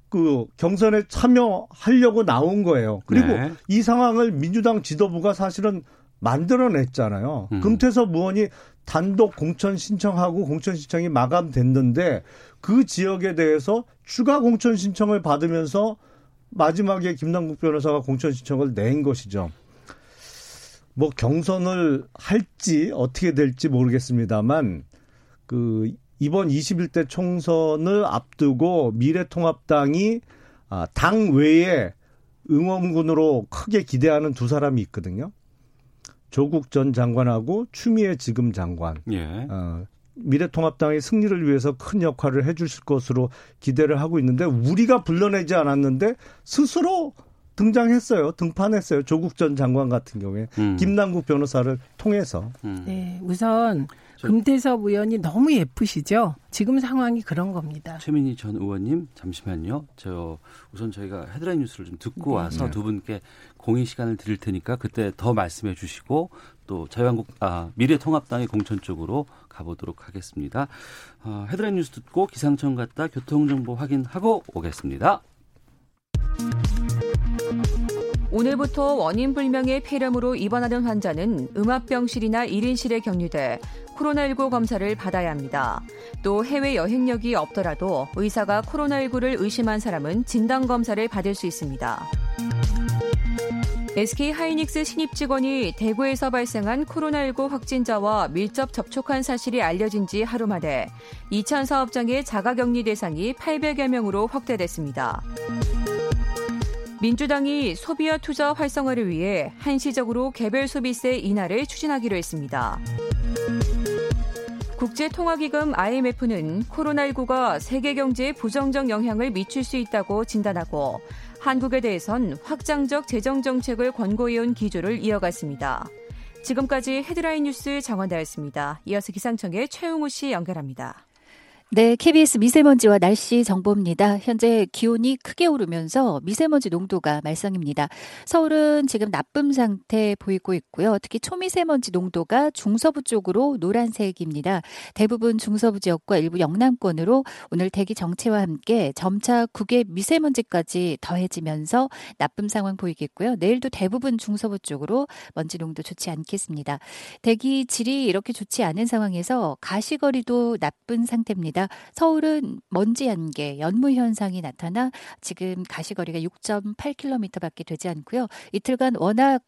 그 경선에 참여하려고 나온 거예요. 그리고 네. 이 상황을 민주당 지도부가 사실은 만들어냈잖아요. 음. 금태섭 의원이 단독 공천 신청하고 공천 신청이 마감됐는데 그 지역에 대해서 추가 공천 신청을 받으면서 마지막에 김남국 변호사가 공천 신청을 낸 것이죠. 뭐 경선을 할지 어떻게 될지 모르겠습니다만 그 이번 21대 총선을 앞두고 미래통합당이 아, 당 외에 응원군으로 크게 기대하는 두 사람이 있거든요. 조국 전 장관하고 추미애 지금 장관. 예. 어, 미래통합당의 승리를 위해서 큰 역할을 해주실 것으로 기대를 하고 있는데 우리가 불러내지 않았는데 스스로 등장했어요. 등판했어요. 조국 전 장관 같은 경우에 음. 김남국 변호사를 통해서. 음. 네, 우선 금태섭 의원이 너무 예쁘시죠? 지금 상황이 그런 겁니다. 최민희 전 의원님 잠시만요. 저 우선 저희가 헤드라인 뉴스를 좀 듣고 네. 와서 네. 두 분께 공의 시간을 드릴 테니까 그때 더 말씀해 주시고 또 자유한국 아 미래통합당의 공천 쪽으로 가보도록 하겠습니다. 어, 헤드라인 뉴스 듣고 기상청 갔다 교통정보 확인하고 오겠습니다. 오늘부터 원인 불명의 폐렴으로 입원하는 환자는 음압병실이나 1인실에 격리돼 코로나19 검사를 받아야 합니다. 또 해외 여행력이 없더라도 의사가 코로나19를 의심한 사람은 진단 검사를 받을 수 있습니다. SK 하이닉스 신입 직원이 대구에서 발생한 코로나19 확진자와 밀접 접촉한 사실이 알려진 지 하루 만에 이천 사업장의 자가격리 대상이 800여 명으로 확대됐습니다. 민주당이 소비와 투자 활성화를 위해 한시적으로 개별 소비세 인하를 추진하기로 했습니다. 국제통화기금 IMF는 코로나19가 세계 경제에 부정적 영향을 미칠 수 있다고 진단하고 한국에 대해선 확장적 재정 정책을 권고해온 기조를 이어갔습니다. 지금까지 헤드라인 뉴스 정원다였습니다. 이어서 기상청의 최용우 씨 연결합니다. 네, KBS 미세먼지와 날씨 정보입니다. 현재 기온이 크게 오르면서 미세먼지 농도가 말썽입니다. 서울은 지금 나쁨 상태 보이고 있고요. 특히 초미세먼지 농도가 중서부 쪽으로 노란색입니다. 대부분 중서부 지역과 일부 영남권으로 오늘 대기 정체와 함께 점차 국외 미세먼지까지 더해지면서 나쁨 상황 보이겠고요. 내일도 대부분 중서부 쪽으로 먼지 농도 좋지 않겠습니다. 대기 질이 이렇게 좋지 않은 상황에서 가시거리도 나쁜 상태입니다. 서울은 먼지 안개, 연무 현상이 나타나 지금 가시거리가 6.8km밖에 되지 않고요. 이틀간 워낙 어,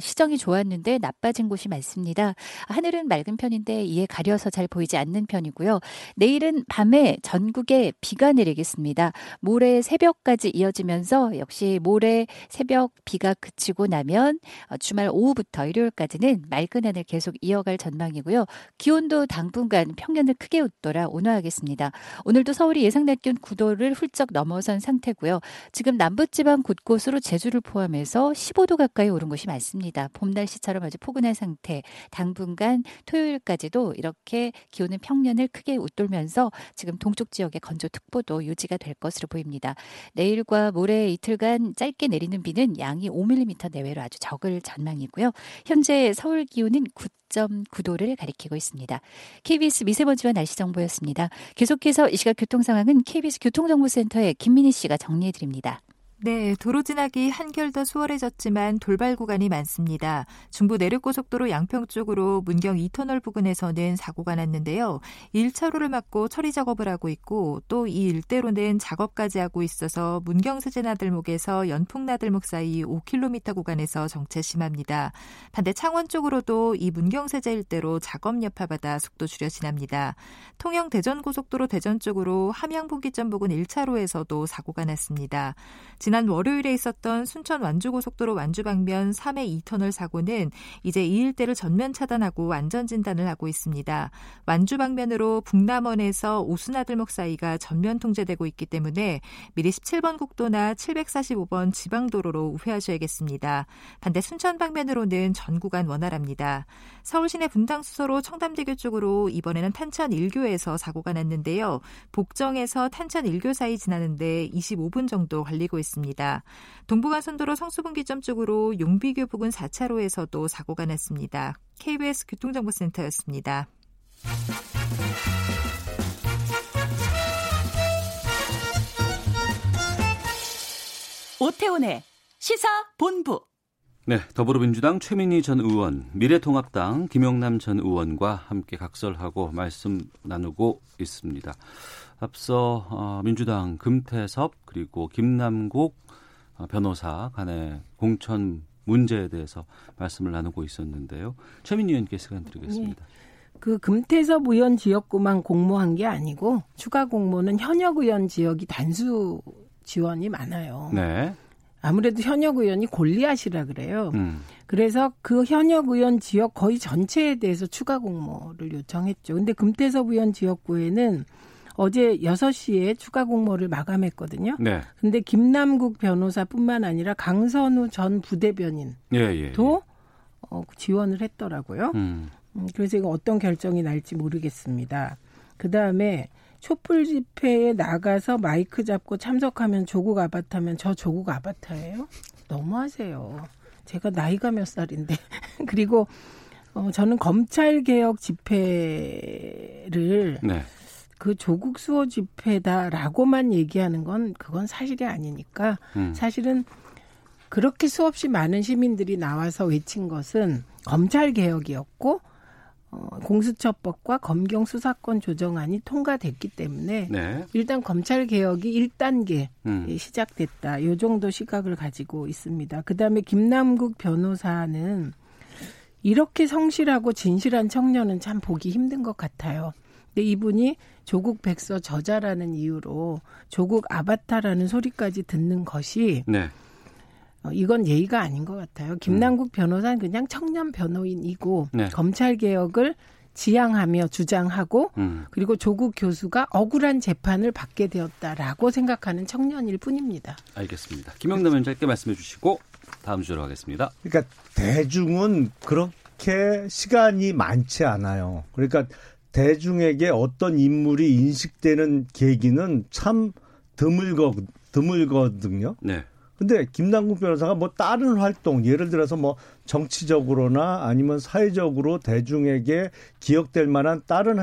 시정이 좋았는데 나빠진 곳이 많습니다. 하늘은 맑은 편인데 이에 가려서 잘 보이지 않는 편이고요. 내일은 밤에 전국에 비가 내리겠습니다. 모레 새벽까지 이어지면서 역시 모레 새벽 비가 그치고 나면 어, 주말 오후부터 일요일까지는 맑은 하늘 계속 이어갈 전망이고요. 기온도 당분간 평년을 크게 웃돌아 온화하겠습니다. 오늘도 서울이 예상 낮 기온 9도를 훌쩍 넘어선 상태고요. 지금 남부지방 곳곳으로 제주를 포함해서 15도 가까이 오른 곳이 많습니다. 않습니다. 봄 날씨처럼 아주 포근한 상태. 당분간 토요일까지도 이렇게 기온은 평년을 크게 웃돌면서 지금 동쪽 지역의 건조특보도 유지가 될 것으로 보입니다. 내일과 모레 이틀간 짧게 내리는 비는 양이 5mm 내외로 아주 적을 전망이고요. 현재 서울 기온은 9.9도를 가리키고 있습니다. KBS 미세먼지와 날씨 정보였습니다. 계속해서 이 시각 교통 상황은 KBS 교통정보센터의 김민희 씨가 정리해 드립니다. 네, 도로 지나기 한결 더 수월해졌지만 돌발 구간이 많습니다. 중부 내륙고속도로 양평 쪽으로 문경 2터널 부근에서는 사고가 났는데요. 1차로를 막고 처리 작업을 하고 있고 또 이 일대로는 작업까지 하고 있어서 문경 세제나들목에서 연풍나들목 사이 5km 구간에서 정체 심합니다. 반대 창원 쪽으로도 이 문경 세제 일대로 작업 여파받아 속도 줄여 지납니다. 통영 대전 고속도로 대전 쪽으로 함양 분기점 부근 1차로에서도 사고가 났습니다. 지난 월요일에 있었던 순천 완주고속도로 완주 방면 3회 2터널 사고는 이제 이 일대를 전면 차단하고 안전 진단을 하고 있습니다. 완주 방면으로 북남원에서 오수나들목 사이가 전면 통제되고 있기 때문에 미리 17번 국도나 745번 지방도로로 우회하셔야겠습니다. 반대 순천 방면으로는 전 구간 원활합니다. 서울시내 분당 수서로 청담대교 쪽으로 이번에는 탄천 1교에서 사고가 났는데요. 복정에서 탄천 1교 사이 지나는데 25분 정도 걸리고 있습니다. 있습니다. 동부간선도로 성수분기점 쪽으로 용비교 부근 4차로에서도 사고가 났습니다. KBS 교통정보센터였습니다. 오태훈의 시사 본부. 네, 더불어민주당 최민희 전 의원, 미래통합당 김영남 전 의원과 함께 각설하고 말씀 나누고 있습니다. 앞서 어, 민주당 금태섭 그리고 김남국 어, 변호사 간의 공천 문제에 대해서 말씀을 나누고 있었는데요. 최민희 의원께 시간 드리겠습니다. 네. 그 금태섭 의원 지역구만 공모한 게 아니고 추가 공모는 현역 의원 지역이 단수 지원이 많아요. 네. 아무래도 현역 의원이 골리앗이라 그래요. 음. 그래서 그 현역 의원 지역 거의 전체에 대해서 추가 공모를 요청했죠. 근데 금태섭 의원 지역구에는 어제 6시에 추가 공모를 마감했거든요. 네. 근데 김남국 변호사뿐만 아니라 강선우 전 부대변인도 예, 예, 예. 어, 지원을 했더라고요. 음. 음, 그래서 이거 어떤 결정이 날지 모르겠습니다. 그 다음에 촛불 집회에 나가서 마이크 잡고 참석하면 조국 아바타면 저 조국 아바타예요? 너무하세요. 제가 나이가 몇 살인데. [LAUGHS] 그리고 어, 저는 검찰 개혁 집회를 네. 그 조국 수호 집회다라고만 얘기하는 건 그건 사실이 아니니까 음. 사실은 그렇게 수없이 많은 시민들이 나와서 외친 것은 검찰 개혁이었고 어, 공수처법과 검경 수사권 조정안이 통과됐기 때문에 네. 일단 검찰 개혁이 1단계 음. 시작됐다. 요 정도 시각을 가지고 있습니다. 그다음에 김남국 변호사는 이렇게 성실하고 진실한 청년은 참 보기 힘든 것 같아요. 근데 이분이 조국 백서 저자라는 이유로 조국 아바타라는 소리까지 듣는 것이 네. 어, 이건 예의가 아닌 것 같아요. 김남국 음. 변호사는 그냥 청년 변호인이고 네. 검찰 개혁을 지향하며 주장하고 음. 그리고 조국 교수가 억울한 재판을 받게 되었다라고 생각하는 청년일 뿐입니다. 알겠습니다. 김영남 위원 짧게 말씀해 주시고 다음 주로 하겠습니다. 그러니까 대중은 그렇게 시간이 많지 않아요. 그러니까 대중에게 어떤 인물이 인식되는 계기는 참 드물거 드물거든요. 네. 근데 김남국 변호사가 뭐 다른 활동, 예를 들어서 뭐 정치적으로나 아니면 사회적으로 대중에게 기억될 만한 다른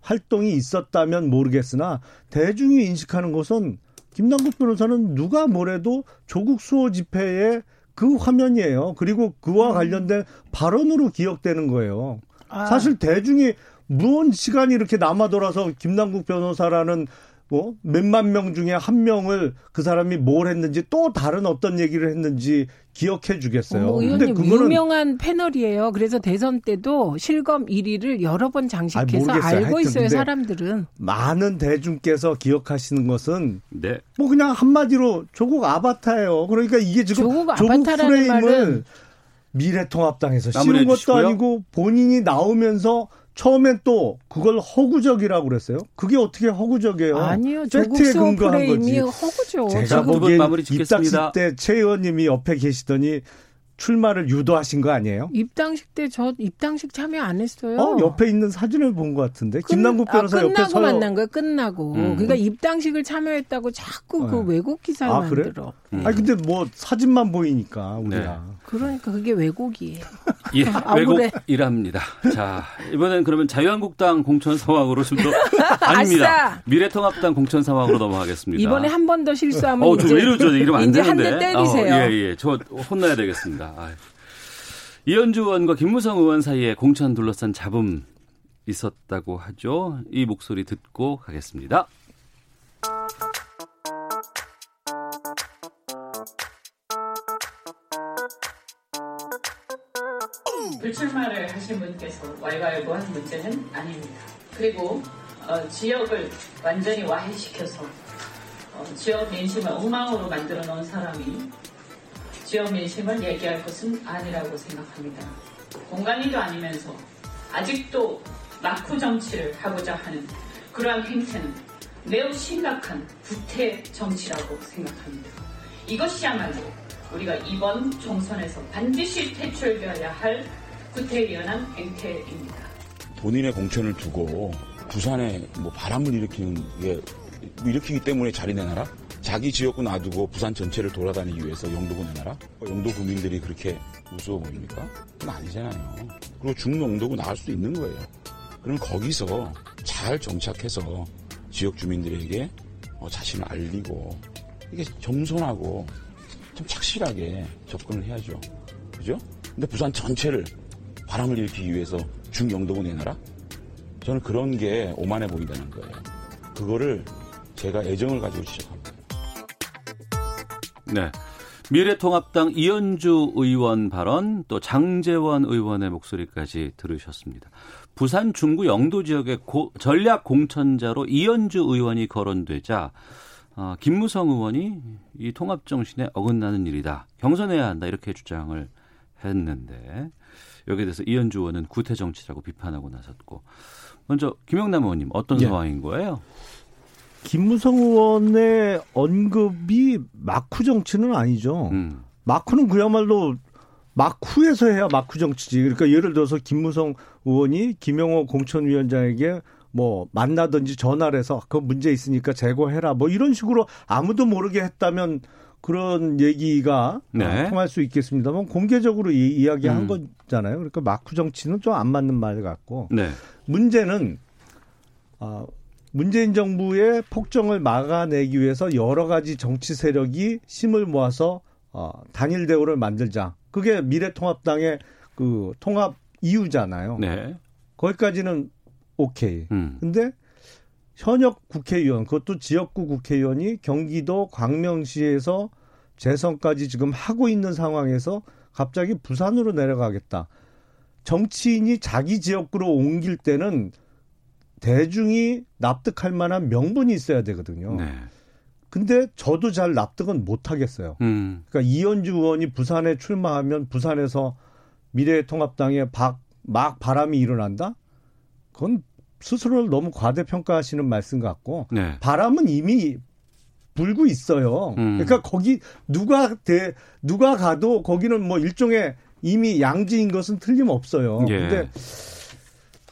활동이 있었다면 모르겠으나 대중이 인식하는 것은 김남국 변호사는 누가 뭐래도 조국 수호 집회의 그 화면이에요. 그리고 그와 음. 관련된 발언으로 기억되는 거예요. 아. 사실 대중이 무언 시간이 이렇게 남아 돌아서 김남국 변호사라는 뭐 몇만 명 중에 한 명을 그 사람이 뭘 했는지 또 다른 어떤 얘기를 했는지 기억해 주겠어요. 어, 근데 그거는 유명한 패널이에요. 그래서 대선 때도 실검 1위를 여러 번 장식해서 아, 알고 있어요, 사람들은. 많은 대중께서 기억하시는 것은 네. 뭐 그냥 한마디로 조국 아바타예요. 그러니까 이게 지금 조국, 조국 프레임을 미래통합당에서 씌운 것도 아니고 본인이 나오면서 처음엔 또 그걸 허구적이라고 그랬어요. 그게 어떻게 허구적이에요? 아니요. 팩트에 근거한 거지. 허구죠. 제가 보기엔 입당식 때 최 의원님이 옆에 계시더니 출마를 유도하신 거 아니에요? 입당식 때 저 입당식 참여 안 했어요. 어, 옆에 있는 사진을 본 것 같은데 끝, 김남국 변호사 아, 옆에 끝나고 만난 거야. 끝나고. 음. 그러니까 입당식을 참여했다고 자꾸 그 네. 왜곡 기사를 아, 만들어. 그래? 음. 아니 근데 뭐 사진만 보이니까 우리가. 네. 그러니까 그게 왜곡이에요. 예, [LAUGHS] 왜곡이랍니다. 자 이번엔 그러면 자유한국당 공천 상황으로 좀 더 [LAUGHS] 아닙니다. 미래통합당 공천 상황으로 넘어가겠습니다. 이번에 한 번 더 실수하면 어, 이제 이러죠. 이러면 안 이제 되는데. 한대 때리세요. 어, 예, 예. 저 혼나야 되겠습니다. 아유. 이현주 의원과 김무성 의원 사이에 공천 둘러싼 잡음 있었다고 하죠. 이 목소리 듣고 가겠습니다. 불출마를 하신 분께서 왈가왈부한 문제는 아닙니다. 그리고 어, 지역을 완전히 와해시켜서 어, 지역 민심을 엉망으로 만들어 놓은 사람이 지역 민심을 얘기할 것은 아니라고 생각합니다. 공간이도 아니면서 아직도 낙후 정치를 하고자 하는 그러한 행태는 매우 심각한 구태 정치라고 생각합니다. 이것이야말로 우리가 이번 총선에서 반드시 퇴출되어야 할 구태위원한 행태입니다. 본인의 공천을 두고 부산에 뭐 바람을 일으키는 게 일으키기 때문에 자리 내놔라? 자기 지역구 놔두고 부산 전체를 돌아다니기 위해서 영도구 내놔라? 영도 구민들이 그렇게 우스워 보입니까? 그건 아니잖아요. 그리고 중농도구 나갈 수도 있는 거예요. 그럼 거기서 잘 정착해서 지역 주민들에게 어, 자신을 알리고 이게 겸손하고 좀 착실하게 접근을 해야죠. 그죠? 근데 부산 전체를 바람을 일으키기 위해서 중영도구 내놔라? 저는 그런 게 오만해 보인다는 거예요. 그거를 제가 애정을 가지고 시작합니다. 네. 미래통합당 이현주 의원 발언 또 장재원 의원의 목소리까지 들으셨습니다. 부산 중구 영도 지역의 고, 전략 공천자로 이현주 의원이 거론되자 어, 김무성 의원이 이 통합 정신에 어긋나는 일이다. 경선해야 한다. 이렇게 주장을 했는데 여기에 대해서 이현주 의원은 구태 정치라고 비판하고 나섰고 먼저 김영남 의원님 어떤 네. 상황인 거예요? 김무성 의원의 언급이 마쿠 정치는 아니죠. 음. 마쿠는 그야말로 마쿠에서 해야 마쿠 정치지. 그러니까 예를 들어서 김무성 의원이 김영호 공천위원장에게 뭐 만나든지 전화를 해서 그 문제 있으니까 제거해라 뭐 이런 식으로 아무도 모르게 했다면 그런 얘기가 네. 통할 수 있겠습니다만 공개적으로 이, 이야기한 음. 거잖아요. 그러니까 마쿠 정치는 좀 안 맞는 말 같고 네. 문제는 어, 문재인 정부의 폭정을 막아내기 위해서 여러 가지 정치 세력이 힘을 모아서 어, 단일 대우를 만들자. 그게 미래통합당의 그 통합 이유잖아요. 네. 거기까지는 오케이. 음. 근데 현역 국회의원, 그것도 지역구 국회의원이 경기도 광명시에서 재선까지 지금 하고 있는 상황에서 갑자기 부산으로 내려가겠다. 정치인이 자기 지역구로 옮길 때는 대중이 납득할 만한 명분이 있어야 되거든요. 네. 근데 저도 잘 납득은 못 하겠어요. 음. 그러니까 이현주 의원이 부산에 출마하면 부산에서 미래통합당에 박, 막 바람이 일어난다? 그건 스스로를 너무 과대평가하시는 말씀 같고 네. 바람은 이미 불고 있어요. 음. 그러니까 거기 누가 대 누가 가도 거기는 뭐 일종의 이미 양지인 것은 틀림없어요. 예. 근데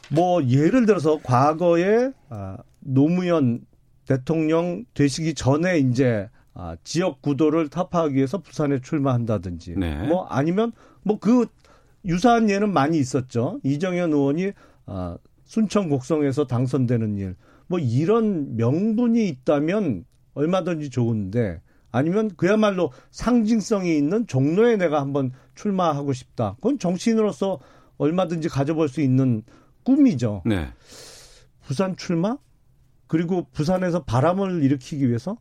뭐 예를 들어서 과거에 아, 노무현 대통령 되시기 전에 이제 아, 지역 구도를 타파하기 위해서 부산에 출마한다든지 네. 뭐 아니면 뭐 그 유사한 예는 많이 있었죠. 이정현 의원이 아, 순천 곡성에서 당선되는 일. 뭐 이런 명분이 있다면 얼마든지 좋은데 아니면 그야말로 상징성이 있는 종로에 내가 한번 출마하고 싶다. 그건 정치인으로서 얼마든지 가져볼 수 있는 꿈이죠. 네. 부산 출마? 그리고 부산에서 바람을 일으키기 위해서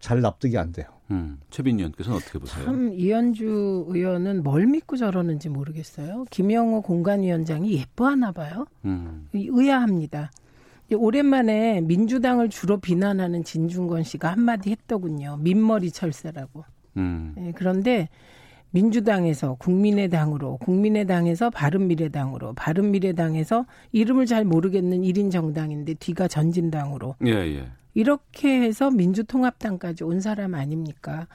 잘 납득이 안 돼요. 음, 최빈 의원께서는 어떻게 보세요? 참 이현주 의원은 뭘 믿고 저러는지 모르겠어요. 김영호 공간위원장이 예뻐하나 봐요. 음. 의아합니다. 오랜만에 민주당을 주로 비난하는 진중권 씨가 한마디 했더군요. 민머리 철새라고. 음. 네, 그런데 민주당에서 국민의당으로, 국민의당에서 바른미래당으로, 바른미래당에서 이름을 잘 모르겠는 1인 정당인데 뒤가 전진당으로. 예, 예. 이렇게 해서 민주통합당까지 온 사람 아닙니까?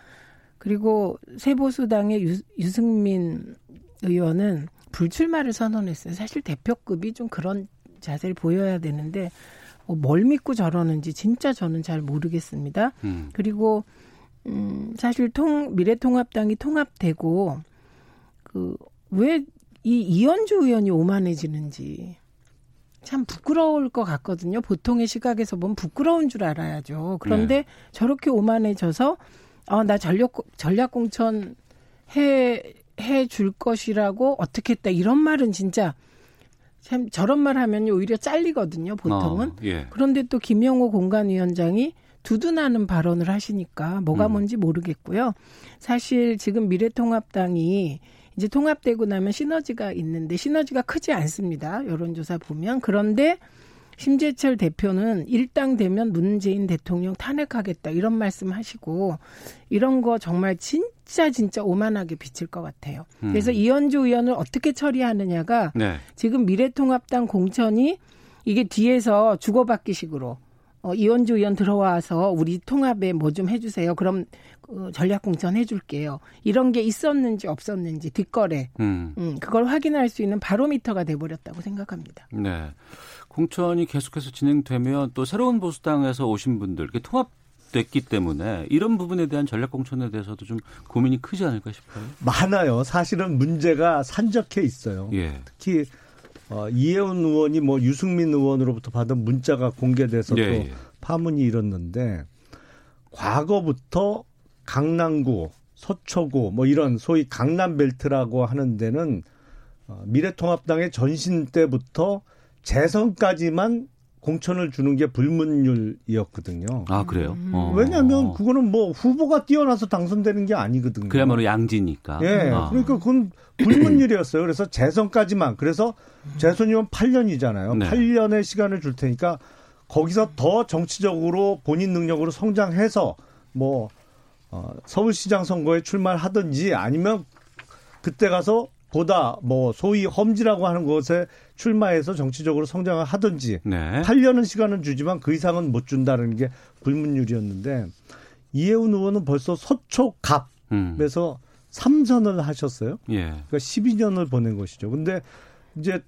그리고 새보수당의 유, 유승민 의원은 불출마를 선언했어요. 사실 대표급이 좀 그런 자세를 보여야 되는데 뭐뭘 믿고 저러는지 진짜 저는 잘 모르겠습니다. 음. 그리고 음, 사실 통, 미래통합당이 통합되고, 그, 왜 이 이현주 의원이 오만해지는지 참 부끄러울 것 같거든요. 보통의 시각에서 보면 부끄러운 줄 알아야죠. 그런데 네. 저렇게 오만해져서, 아, 나 전력, 전략 공천 해, 해 줄 것이라고 어떻게 했다. 이런 말은 진짜 참 저런 말 하면 오히려 잘리거든요, 보통은. 어, 예. 그런데 또 김영호 공간위원장이 두둔하는 발언을 하시니까 뭐가 음. 뭔지 모르겠고요. 사실 지금 미래통합당이 이제 통합되고 나면 시너지가 있는데 시너지가 크지 않습니다. 여론조사 보면. 그런데 심재철 대표는 일당 되면 문재인 대통령 탄핵하겠다 이런 말씀 하시고 이런 거 정말 진짜 진짜 오만하게 비칠 것 같아요. 음. 그래서 이현주 의원을 어떻게 처리하느냐가 네. 지금 미래통합당 공천이 이게 뒤에서 주고받기식으로 어, 이원주 의원 들어와서 우리 통합에 뭐 좀 해주세요. 그럼 어, 전략공천 해줄게요. 이런 게 있었는지 없었는지 뒷거래, 음. 음, 그걸 확인할 수 있는 바로미터가 돼버렸다고 생각합니다. 네, 공천이 계속해서 진행되면 또 새로운 보수당에서 오신 분들 통합 됐기 때문에 이런 부분에 대한 전략 공천에 대해서도 좀 고민이 크지 않을까 싶어요. 많아요. 사실은 문제가 산적해 있어요. 예. 특히 어, 이혜원 의원이 뭐 유승민 의원으로부터 받은 문자가 공개돼서 예, 또 예. 파문이 일었는데 과거부터 강남구, 서초구 뭐 이런 소위 강남벨트라고 하는 데는 어, 미래통합당의 전신 때부터 재선까지만 공천을 주는 게 불문율이었거든요. 아 그래요? 음. 어. 왜냐하면 그거는 뭐 후보가 뛰어나서 당선되는 게 아니거든요. 그야말로 양지니까. 예, 아. 그러니까 그건 불문율이었어요. 그래서 재선까지만. 그래서 재선이면 8년이잖아요. 네. 8년의 시간을 줄 테니까 거기서 더 정치적으로 본인 능력으로 성장해서 뭐 어, 서울시장 선거에 출마를 하든지 아니면 그때 가서 보다 뭐 소위 험지라고 하는 곳에 출마해서 정치적으로 성장을 하든지 네. 8년은 시간은 주지만 그 이상은 못 준다는 게 불문율이었는데 이해운 의원은 벌써 서초갑에서 음. 3선을 하셨어요. 예. 그러니까 12년을 보낸 것이죠. 근데 이제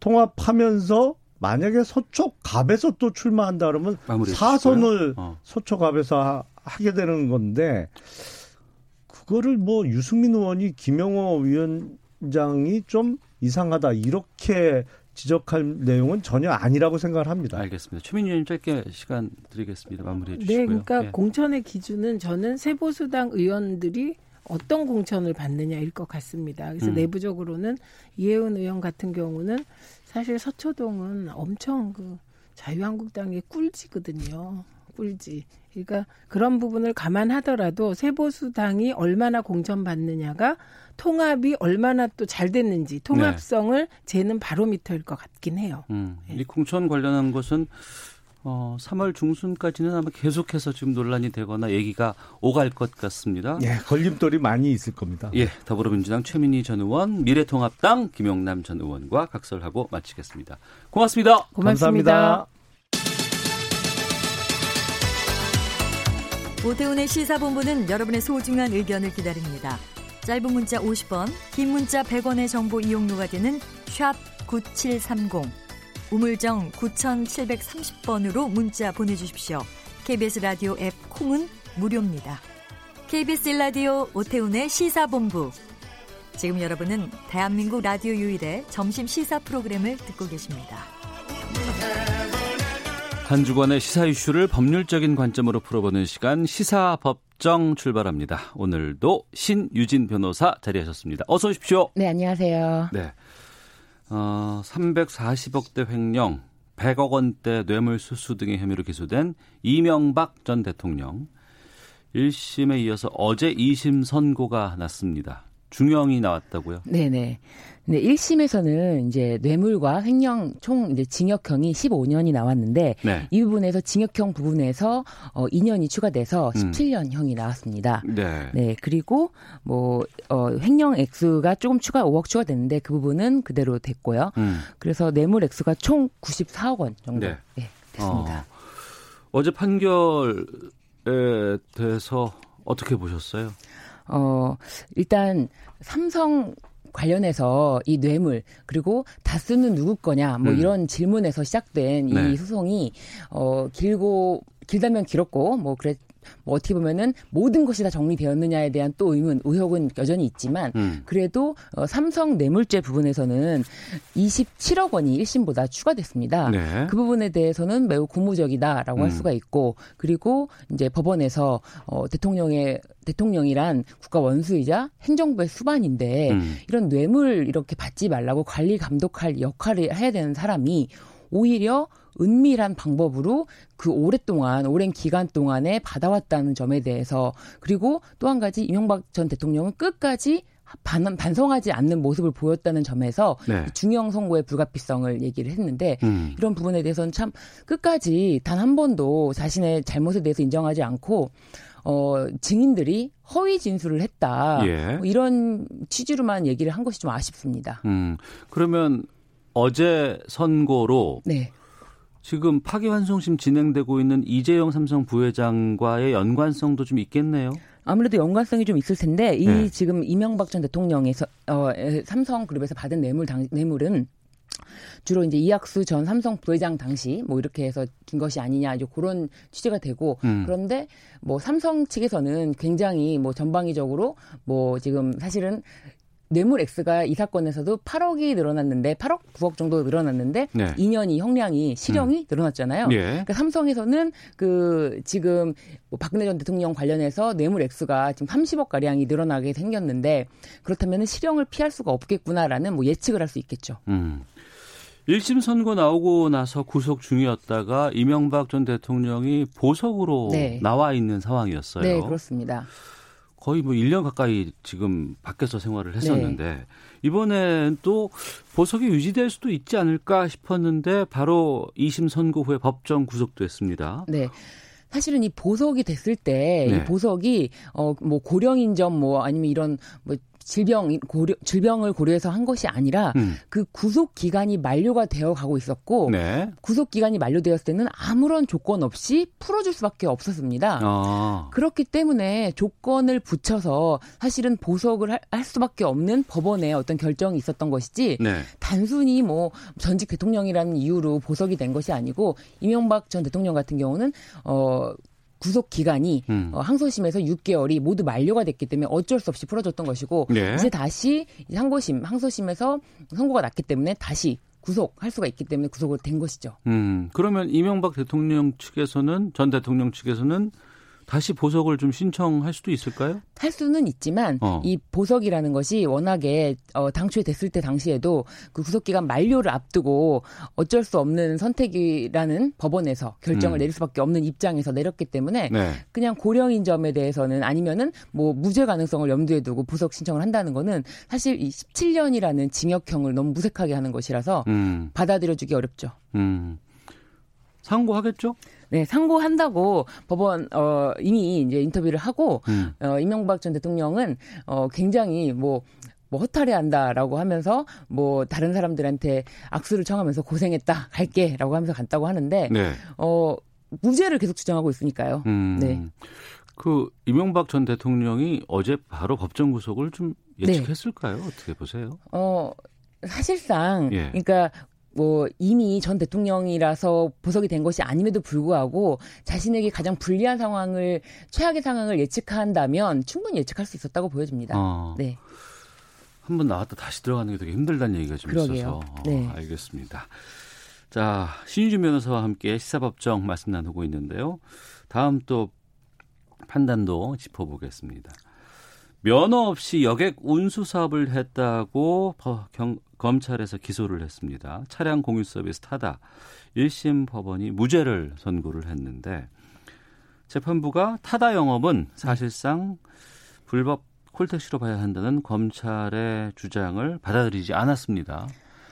통합하면서 만약에 서초갑에서 또 출마한다 그러면 4선을 어. 서초갑에서 하게 되는 건데 그거를 뭐 유승민 의원이 김영호 위원장이 좀 이상하다 이렇게 지적할 내용은 전혀 아니라고 생각을 합니다. 알겠습니다. 최민희 의원님 짧게 시간 드리겠습니다. 마무리해 네, 주시고요. 네, 그러니까 예. 공천의 기준은 저는 세보수당 의원들이 어떤 공천을 받느냐일 것 같습니다. 그래서 음. 내부적으로는 이혜은 의원 같은 경우는 사실 서초동은 엄청 그 자유한국당의 꿀지거든요. 꿀지. 그러니까 그런 부분을 감안하더라도 세보수당이 얼마나 공천받느냐가 통합이 얼마나 또 잘 됐는지 통합성을 네. 재는 바로미터일 것 같긴 해요. 음, 네. 이 공천 관련한 것은 어, 3월 중순까지는 아마 계속해서 지금 논란이 되거나 얘기가 오갈 것 같습니다. 예, 걸림돌이 많이 있을 겁니다. 예, 더불어민주당 최민희 전 의원, 미래통합당 김용남 전 의원과 각설하고 마치겠습니다. 고맙습니다. 고맙습니다. 감사합니다. 오태훈의 시사본부는 여러분의 소중한 의견을 기다립니다. 짧은 문자 50원, 긴 문자 100원의 정보 이용료가 되는 샵 9730. 우물정 9730번으로 문자 보내주십시오. KBS 라디오 앱 콩은 무료입니다. KBS 라디오 오태훈의 시사본부. 지금 여러분은 대한민국 라디오 유일의 점심 시사 프로그램을 듣고 계십니다. 한 주간의 시사 이슈를 법률적인 관점으로 풀어보는 시간 시사법정 출발합니다. 오늘도 신유진 변호사 자리하셨습니다. 어서 오십시오. 네, 안녕하세요. 네. 어, 340억 대 횡령, 100억 원대 뇌물 수수 등의 혐의로 기소된 이명박 전 대통령. 1심에 이어서 어제 2심 선고가 났습니다. 중형이 나왔다고요? 네네. 근데 1심에서는 이제 뇌물과 횡령 총 이제 징역형이 15년이 나왔는데 네. 이 부분에서 징역형 부분에서 어 2년이 추가돼서 17년형이 음. 나왔습니다. 네. 네. 그리고 뭐 어, 횡령 액수가 조금 추가 5억 추가됐는데 그 부분은 그대로 됐고요. 음. 그래서 뇌물 액수가 총 94억 원 정도 네. 네 됐습니다. 어, 어제 판결에 대해서 어떻게 보셨어요? 어, 일단 삼성 관련해서 이 뇌물 그리고 다스는 누구 거냐 뭐 음. 이런 질문에서 시작된 네. 이 소송이 어 길고 길다면 길었고 뭐 그랬 뭐 어떻게 보면은 모든 것이 다 정리되었느냐에 대한 또 의문, 의혹은 여전히 있지만 음. 그래도 어, 삼성 뇌물죄 부분에서는 27억 원이 1심보다 추가됐습니다. 네. 그 부분에 대해서는 매우 고무적이다라고 음. 할 수가 있고 그리고 이제 법원에서 어, 대통령의 대통령이란 국가 원수이자 행정부의 수반인데 음. 이런 뇌물 이렇게 받지 말라고 관리 감독할 역할을 해야 되는 사람이 오히려 은밀한 방법으로 그 오랫동안 오랜 기간 동안에 받아왔다는 점에 대해서 그리고 또 한 가지 이명박 전 대통령은 끝까지 반, 반성하지 않는 모습을 보였다는 점에서 네. 중형 선고의 불가피성을 얘기를 했는데 음. 이런 부분에 대해서는 참 끝까지 단 한 번도 자신의 잘못에 대해서 인정하지 않고 어, 증인들이 허위 진술을 했다. 예. 뭐 이런 취지로만 얘기를 한 것이 좀 아쉽습니다. 음, 그러면 어제 선고로 네. 지금 파기환송심 진행되고 있는 이재용 삼성 부회장과의 연관성도 좀 있겠네요. 아무래도 연관성이 좀 있을 텐데 이 네. 지금 이명박 전 대통령에서 어, 삼성그룹에서 받은 뇌물 당, 뇌물은 주로 이제 이학수 전 삼성 부회장 당시 뭐 이렇게 해서 준 것이 아니냐 이제 그런 취재가 되고 음. 그런데 뭐 삼성 측에서는 굉장히 뭐 전방위적으로 뭐 지금 사실은 뇌물 X가 이 사건에서도 8억이 늘어났는데 8억 9억 정도 늘어났는데 네. 2년이 형량이 실형이 음. 늘어났잖아요. 예. 그러니까 삼성에서는 그 지금 뭐 박근혜 전 대통령 관련해서 뇌물 X가 지금 30억 가량이 늘어나게 생겼는데 그렇다면 실형을 피할 수가 없겠구나라는 뭐 예측을 할 수 있겠죠. 음. 1심 선고 나오고 나서 구속 중이었다가 이명박 전 대통령이 보석으로 네. 나와 있는 상황이었어요. 네, 그렇습니다. 거의 뭐 1년 가까이 지금 밖에서 생활을 했었는데 네. 이번엔 또 보석이 유지될 수도 있지 않을까 싶었는데 바로 2심 선고 후에 법정 구속됐습니다. 네. 사실은 이 보석이 됐을 때이 네. 보석이 어 뭐 고령인 점 뭐 아니면 이런 뭐 질병 고려, 질병을 고려해서 한 것이 아니라 음. 그 구속 기간이 만료가 되어 가고 있었고 네. 구속 기간이 만료되었을 때는 아무런 조건 없이 풀어줄 수밖에 없었습니다. 아. 그렇기 때문에 조건을 붙여서 사실은 보석을 할, 할, 수밖에 없는 법원의 어떤 결정이 있었던 것이지 네. 단순히 뭐 전직 대통령이라는 이유로 보석이 된 것이 아니고 이명박 전 대통령 같은 경우는 어 구속 기간이 음. 어, 항소심에서 6개월이 모두 만료가 됐기 때문에 어쩔 수 없이 풀어줬던 것이고 네. 이제 다시 항고심 항소심에서 선고가 났기 때문에 다시 구속할 수가 있기 때문에 구속을 된 것이죠. 음, 그러면 이명박 대통령 측에서는 전 대통령 측에서는 다시 보석을 좀 신청할 수도 있을까요? 할 수는 있지만 어. 이 보석이라는 것이 워낙에 어, 당초에 됐을 때 당시에도 그 구속기간 만료를 앞두고 어쩔 수 없는 선택이라는 법원에서 결정을 음. 내릴 수밖에 없는 입장에서 내렸기 때문에 네. 그냥 고령인 점에 대해서는 아니면은 뭐 무죄 가능성을 염두에 두고 보석 신청을 한다는 거는 사실 이 17년이라는 징역형을 너무 무색하게 하는 것이라서 음. 받아들여주기 어렵죠. 음. 상고하겠죠? 네, 상고한다고 법원 어 이미 이제 인터뷰를 하고 음. 어 이명박 전 대통령은 어 굉장히 뭐뭐 허탈해한다라고 하면서 뭐 다른 사람들한테 악수를 청하면서 고생했다 갈게라고 하면서 갔다고 하는데 네. 어 무죄를 계속 주장하고 있으니까요. 음, 네. 그 이명박 전 대통령이 어제 바로 법정 구속을 좀 예측했을까요? 네. 어떻게 보세요? 어 사실상 예. 그러니까 뭐 이미 전 대통령이라서 보석이 된 것이 아님에도 불구하고 자신에게 가장 불리한 상황을 최악의 상황을 예측한다면 충분히 예측할 수 있었다고 보여집니다. 어. 네. 한 번 나왔다 다시 들어가는 게 되게 힘들다는 얘기가 좀 그러게요. 있어서 네. 어, 알겠습니다. 자 신유진 변호사와 함께 시사법정 말씀 나누고 있는데요. 다음 또 판단도 짚어보겠습니다. 면허 없이 여객 운수 사업을 했다고 경, 검찰에서 기소를 했습니다. 차량 공유 서비스 타다 1심 법원이 무죄를 선고를 했는데 재판부가 타다 영업은 사실상 불법 콜택시로 봐야 한다는 검찰의 주장을 받아들이지 않았습니다.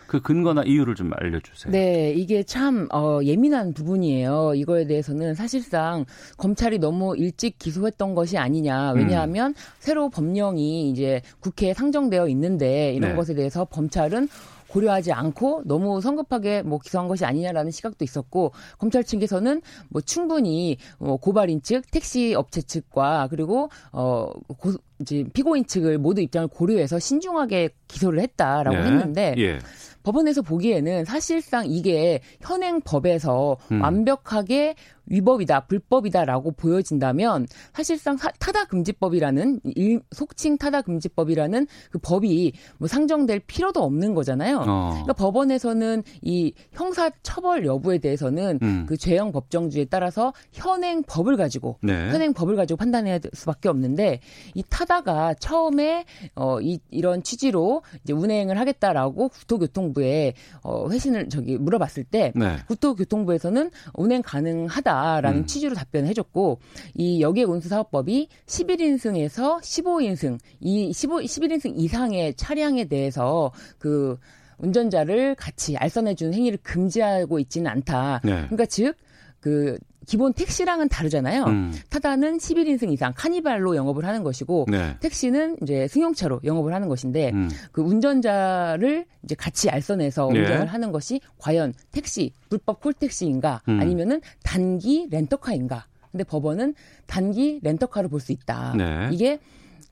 그 근거나 이유를 좀 알려주세요. 네, 이게 참 어, 예민한 부분이에요. 이거에 대해서는 사실상 검찰이 너무 일찍 기소했던 것이 아니냐. 왜냐하면 음. 새로 법령이 이제 국회에 상정되어 있는데 이런 네. 것에 대해서 검찰은 고려하지 않고 너무 성급하게 뭐 기소한 것이 아니냐라는 시각도 있었고 검찰 측에서는 뭐 충분히 뭐 고발인 측, 택시 업체 측과 그리고 어 고, 이제 피고인 측을 모두 입장을 고려해서 신중하게 기소를 했다라고 네. 했는데 예. 법원에서 보기에는 사실상 이게 현행 법에서 음. 완벽하게 위법이다, 불법이다라고 보여진다면 사실상 타다금지법이라는 일, 속칭 타다금지법이라는 그 법이 뭐 상정될 필요도 없는 거잖아요. 어. 그러니까 법원에서는 이 형사 처벌 여부에 대해서는 음. 그 죄형 법정주에 따라서 현행 법을 가지고 네. 현행 법을 가지고 판단해야 될 수밖에 없는데 이 타다 가 처음에 어 이, 이런 취지로 이제 운행을 하겠다라고 국토교통부에 어 회신을 저기 물어봤을 때 네. 국토교통부에서는 운행 가능하다. 있다라는 음. 취지로 답변을 해줬고 이 여객 운수 사업법이 11인승에서 15인승 이 15, 11인승 이상의 차량에 대해서 그 운전자를 같이 알선해주는 행위를 금지하고 있지는 않다. 네. 그러니까 즉 그 기본 택시랑은 다르잖아요. 음. 타다는 11인승 이상 카니발로 영업을 하는 것이고 네. 택시는 이제 승용차로 영업을 하는 것인데 음. 그 운전자를 이제 같이 알선해서 네. 운전을 하는 것이 과연 택시 불법 콜택시인가 음. 아니면은 단기 렌터카인가. 근데 법원은 단기 렌터카로 볼 수 있다. 네. 이게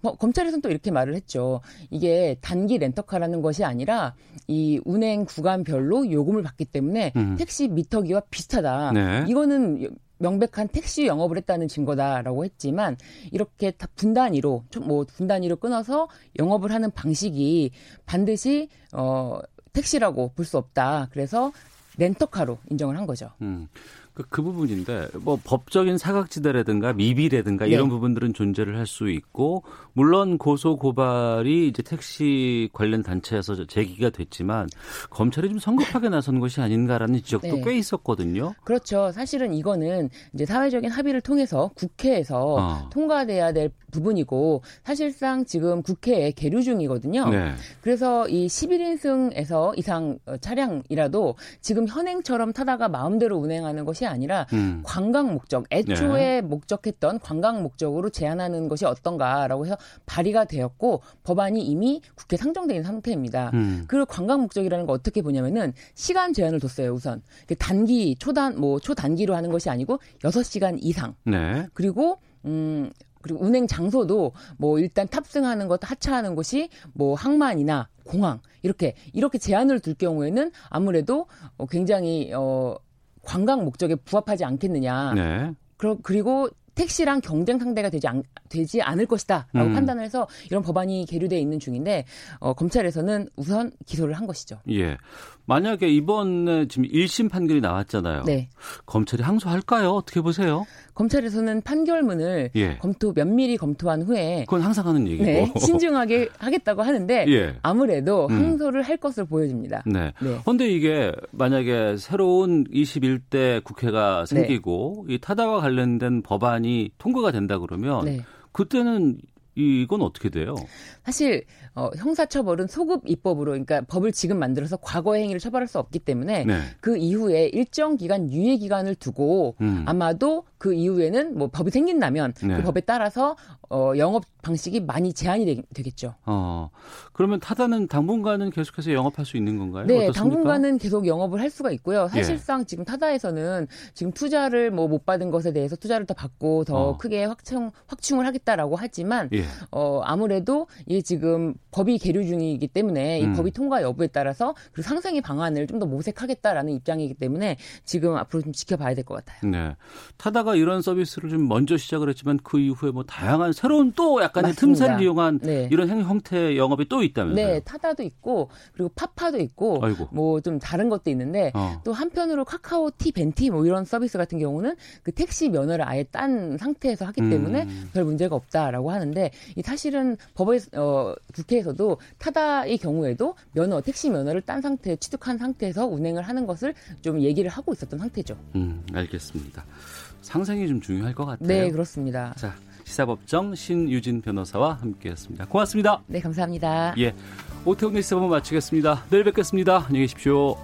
뭐, 검찰에서는 또 이렇게 말을 했죠. 이게 단기 렌터카라는 것이 아니라 이 운행 구간별로 요금을 받기 때문에 음. 택시 미터기와 비슷하다. 네. 이거는 명백한 택시 영업을 했다는 증거다라고 했지만 이렇게 다 분단위로 뭐 분단위로 끊어서 영업을 하는 방식이 반드시 어 택시라고 볼 수 없다. 그래서 렌터카로 인정을 한 거죠. 음. 그, 그 부분인데 뭐 법적인 사각지대라든가 미비라든가 네. 이런 부분들은 존재를 할 수 있고 물론 고소 고발이 이제 택시 관련 단체에서 제기가 됐지만 검찰이 좀 성급하게 나선 것이 아닌가라는 지적도 네. 꽤 있었거든요. 그렇죠. 사실은 이거는 이제 사회적인 합의를 통해서 국회에서 어. 통과돼야 될 부분이고 사실상 지금 국회에 계류 중이거든요. 네. 그래서 이 11인승에서 이상 차량이라도 지금 현행처럼 타다가 마음대로 운행하는 것이 아니라 음. 관광 목적, 애초에 네. 목적했던 관광 목적으로 제한하는 것이 어떤가라고 해서 발의가 되었고 법안이 이미 국회 있는 상태입니다. 음. 그리고 관광 목적이라는 걸 어떻게 보냐면은 시간 제한을 뒀어요, 우선. 단기, 초단, 뭐 초단기로 하는 것이 아니고 6시간 이상. 네. 그리고 음 그리고 운행 장소도 뭐 일단 탑승하는 것, 하차하는 곳이 뭐 항만이나 공항 이렇게 이렇게 제한을 둘 경우에는 아무래도 어 굉장히 어 관광 목적에 부합하지 않겠느냐. 네. 그리고 택시랑 경쟁 상대가 되지, 않, 되지 않을 것이다라고 음. 판단을 해서 이런 법안이 계류돼 있는 중인데 어, 검찰에서는 우선 기소를 한 것이죠. 예. 만약에 이번에 지금 1심 판결이 나왔잖아요. 네. 검찰이 항소할까요? 어떻게 보세요? 검찰에서는 판결문을 예. 검토 면밀히 검토한 후에 그건 항상 하는 얘기고 네, 신중하게 하겠다고 하는데 [LAUGHS] 예. 아무래도 음. 항소를 할 것으로 보여집니다. 네. 그런데 네. 이게 만약에 새로운 21대 국회가 생기고 네. 이 타다와 관련된 법안 이 통과가 된다 그러면 네. 그때는 이건 어떻게 돼요? 사실 어, 형사처벌은 소급 입법으로 그러니까 법을 지금 만들어서 과거 행위를 처벌할 수 없기 때문에 네. 그 이후에 일정 기간 유예 기간을 두고 음. 아마도 그 이후에는 뭐 법이 생긴다면 그 네. 그 법에 따라서 어, 영업 방식이 많이 제한이 되, 겠죠 어, 그러면 타다는 당분간은 계속해서 영업할 수 있는 건가요? 네, 어떻습니까? 당분간은 계속 영업을 할 수가 있고요. 사실상 예. 지금 타다에서는 지금 투자를 뭐 못 받은 것에 대해서 투자를 더 받고 더 어. 크게 확충 확충을 하겠다라고 하지만 예. 어, 아무래도 이게 지금 법이 계류 중이기 때문에 이 음. 법이 통과 여부에 따라서 그 상생의 방안을 좀 더 모색하겠다라는 입장이기 때문에 지금 앞으로 좀 지켜봐야 될 것 같아요. 네. 타다가 이런 서비스를 좀 먼저 시작을 했지만 그 이후에 뭐 다양한 새로운 또 약간의 맞습니다. 틈새를 이용한 네. 이런 행 형태 영업이 또 있다면서요? 네, 타다도 있고 그리고 파파도 있고 뭐 좀 다른 것도 있는데 어. 또 한편으로 카카오 티 벤티 뭐 이런 서비스 같은 경우는 그 택시 면허를 아예 딴 상태에서 하기 때문에 음. 별 문제가 없다라고 하는데 이 사실은 법에 어 국회에서도 타다의 경우에도 면허 택시 면허를 딴 상태 취득한 상태에서 운행을 하는 것을 좀 얘기를 하고 있었던 상태죠. 음, 알겠습니다. 상상이 좀 중요할 것 같아요. 네, 그렇습니다. 자, 시사법정 신유진 변호사와 함께했습니다. 고맙습니다. 네, 감사합니다. 예, 오태훈의 시사법 마치겠습니다. 내일 뵙겠습니다. 안녕히 계십시오.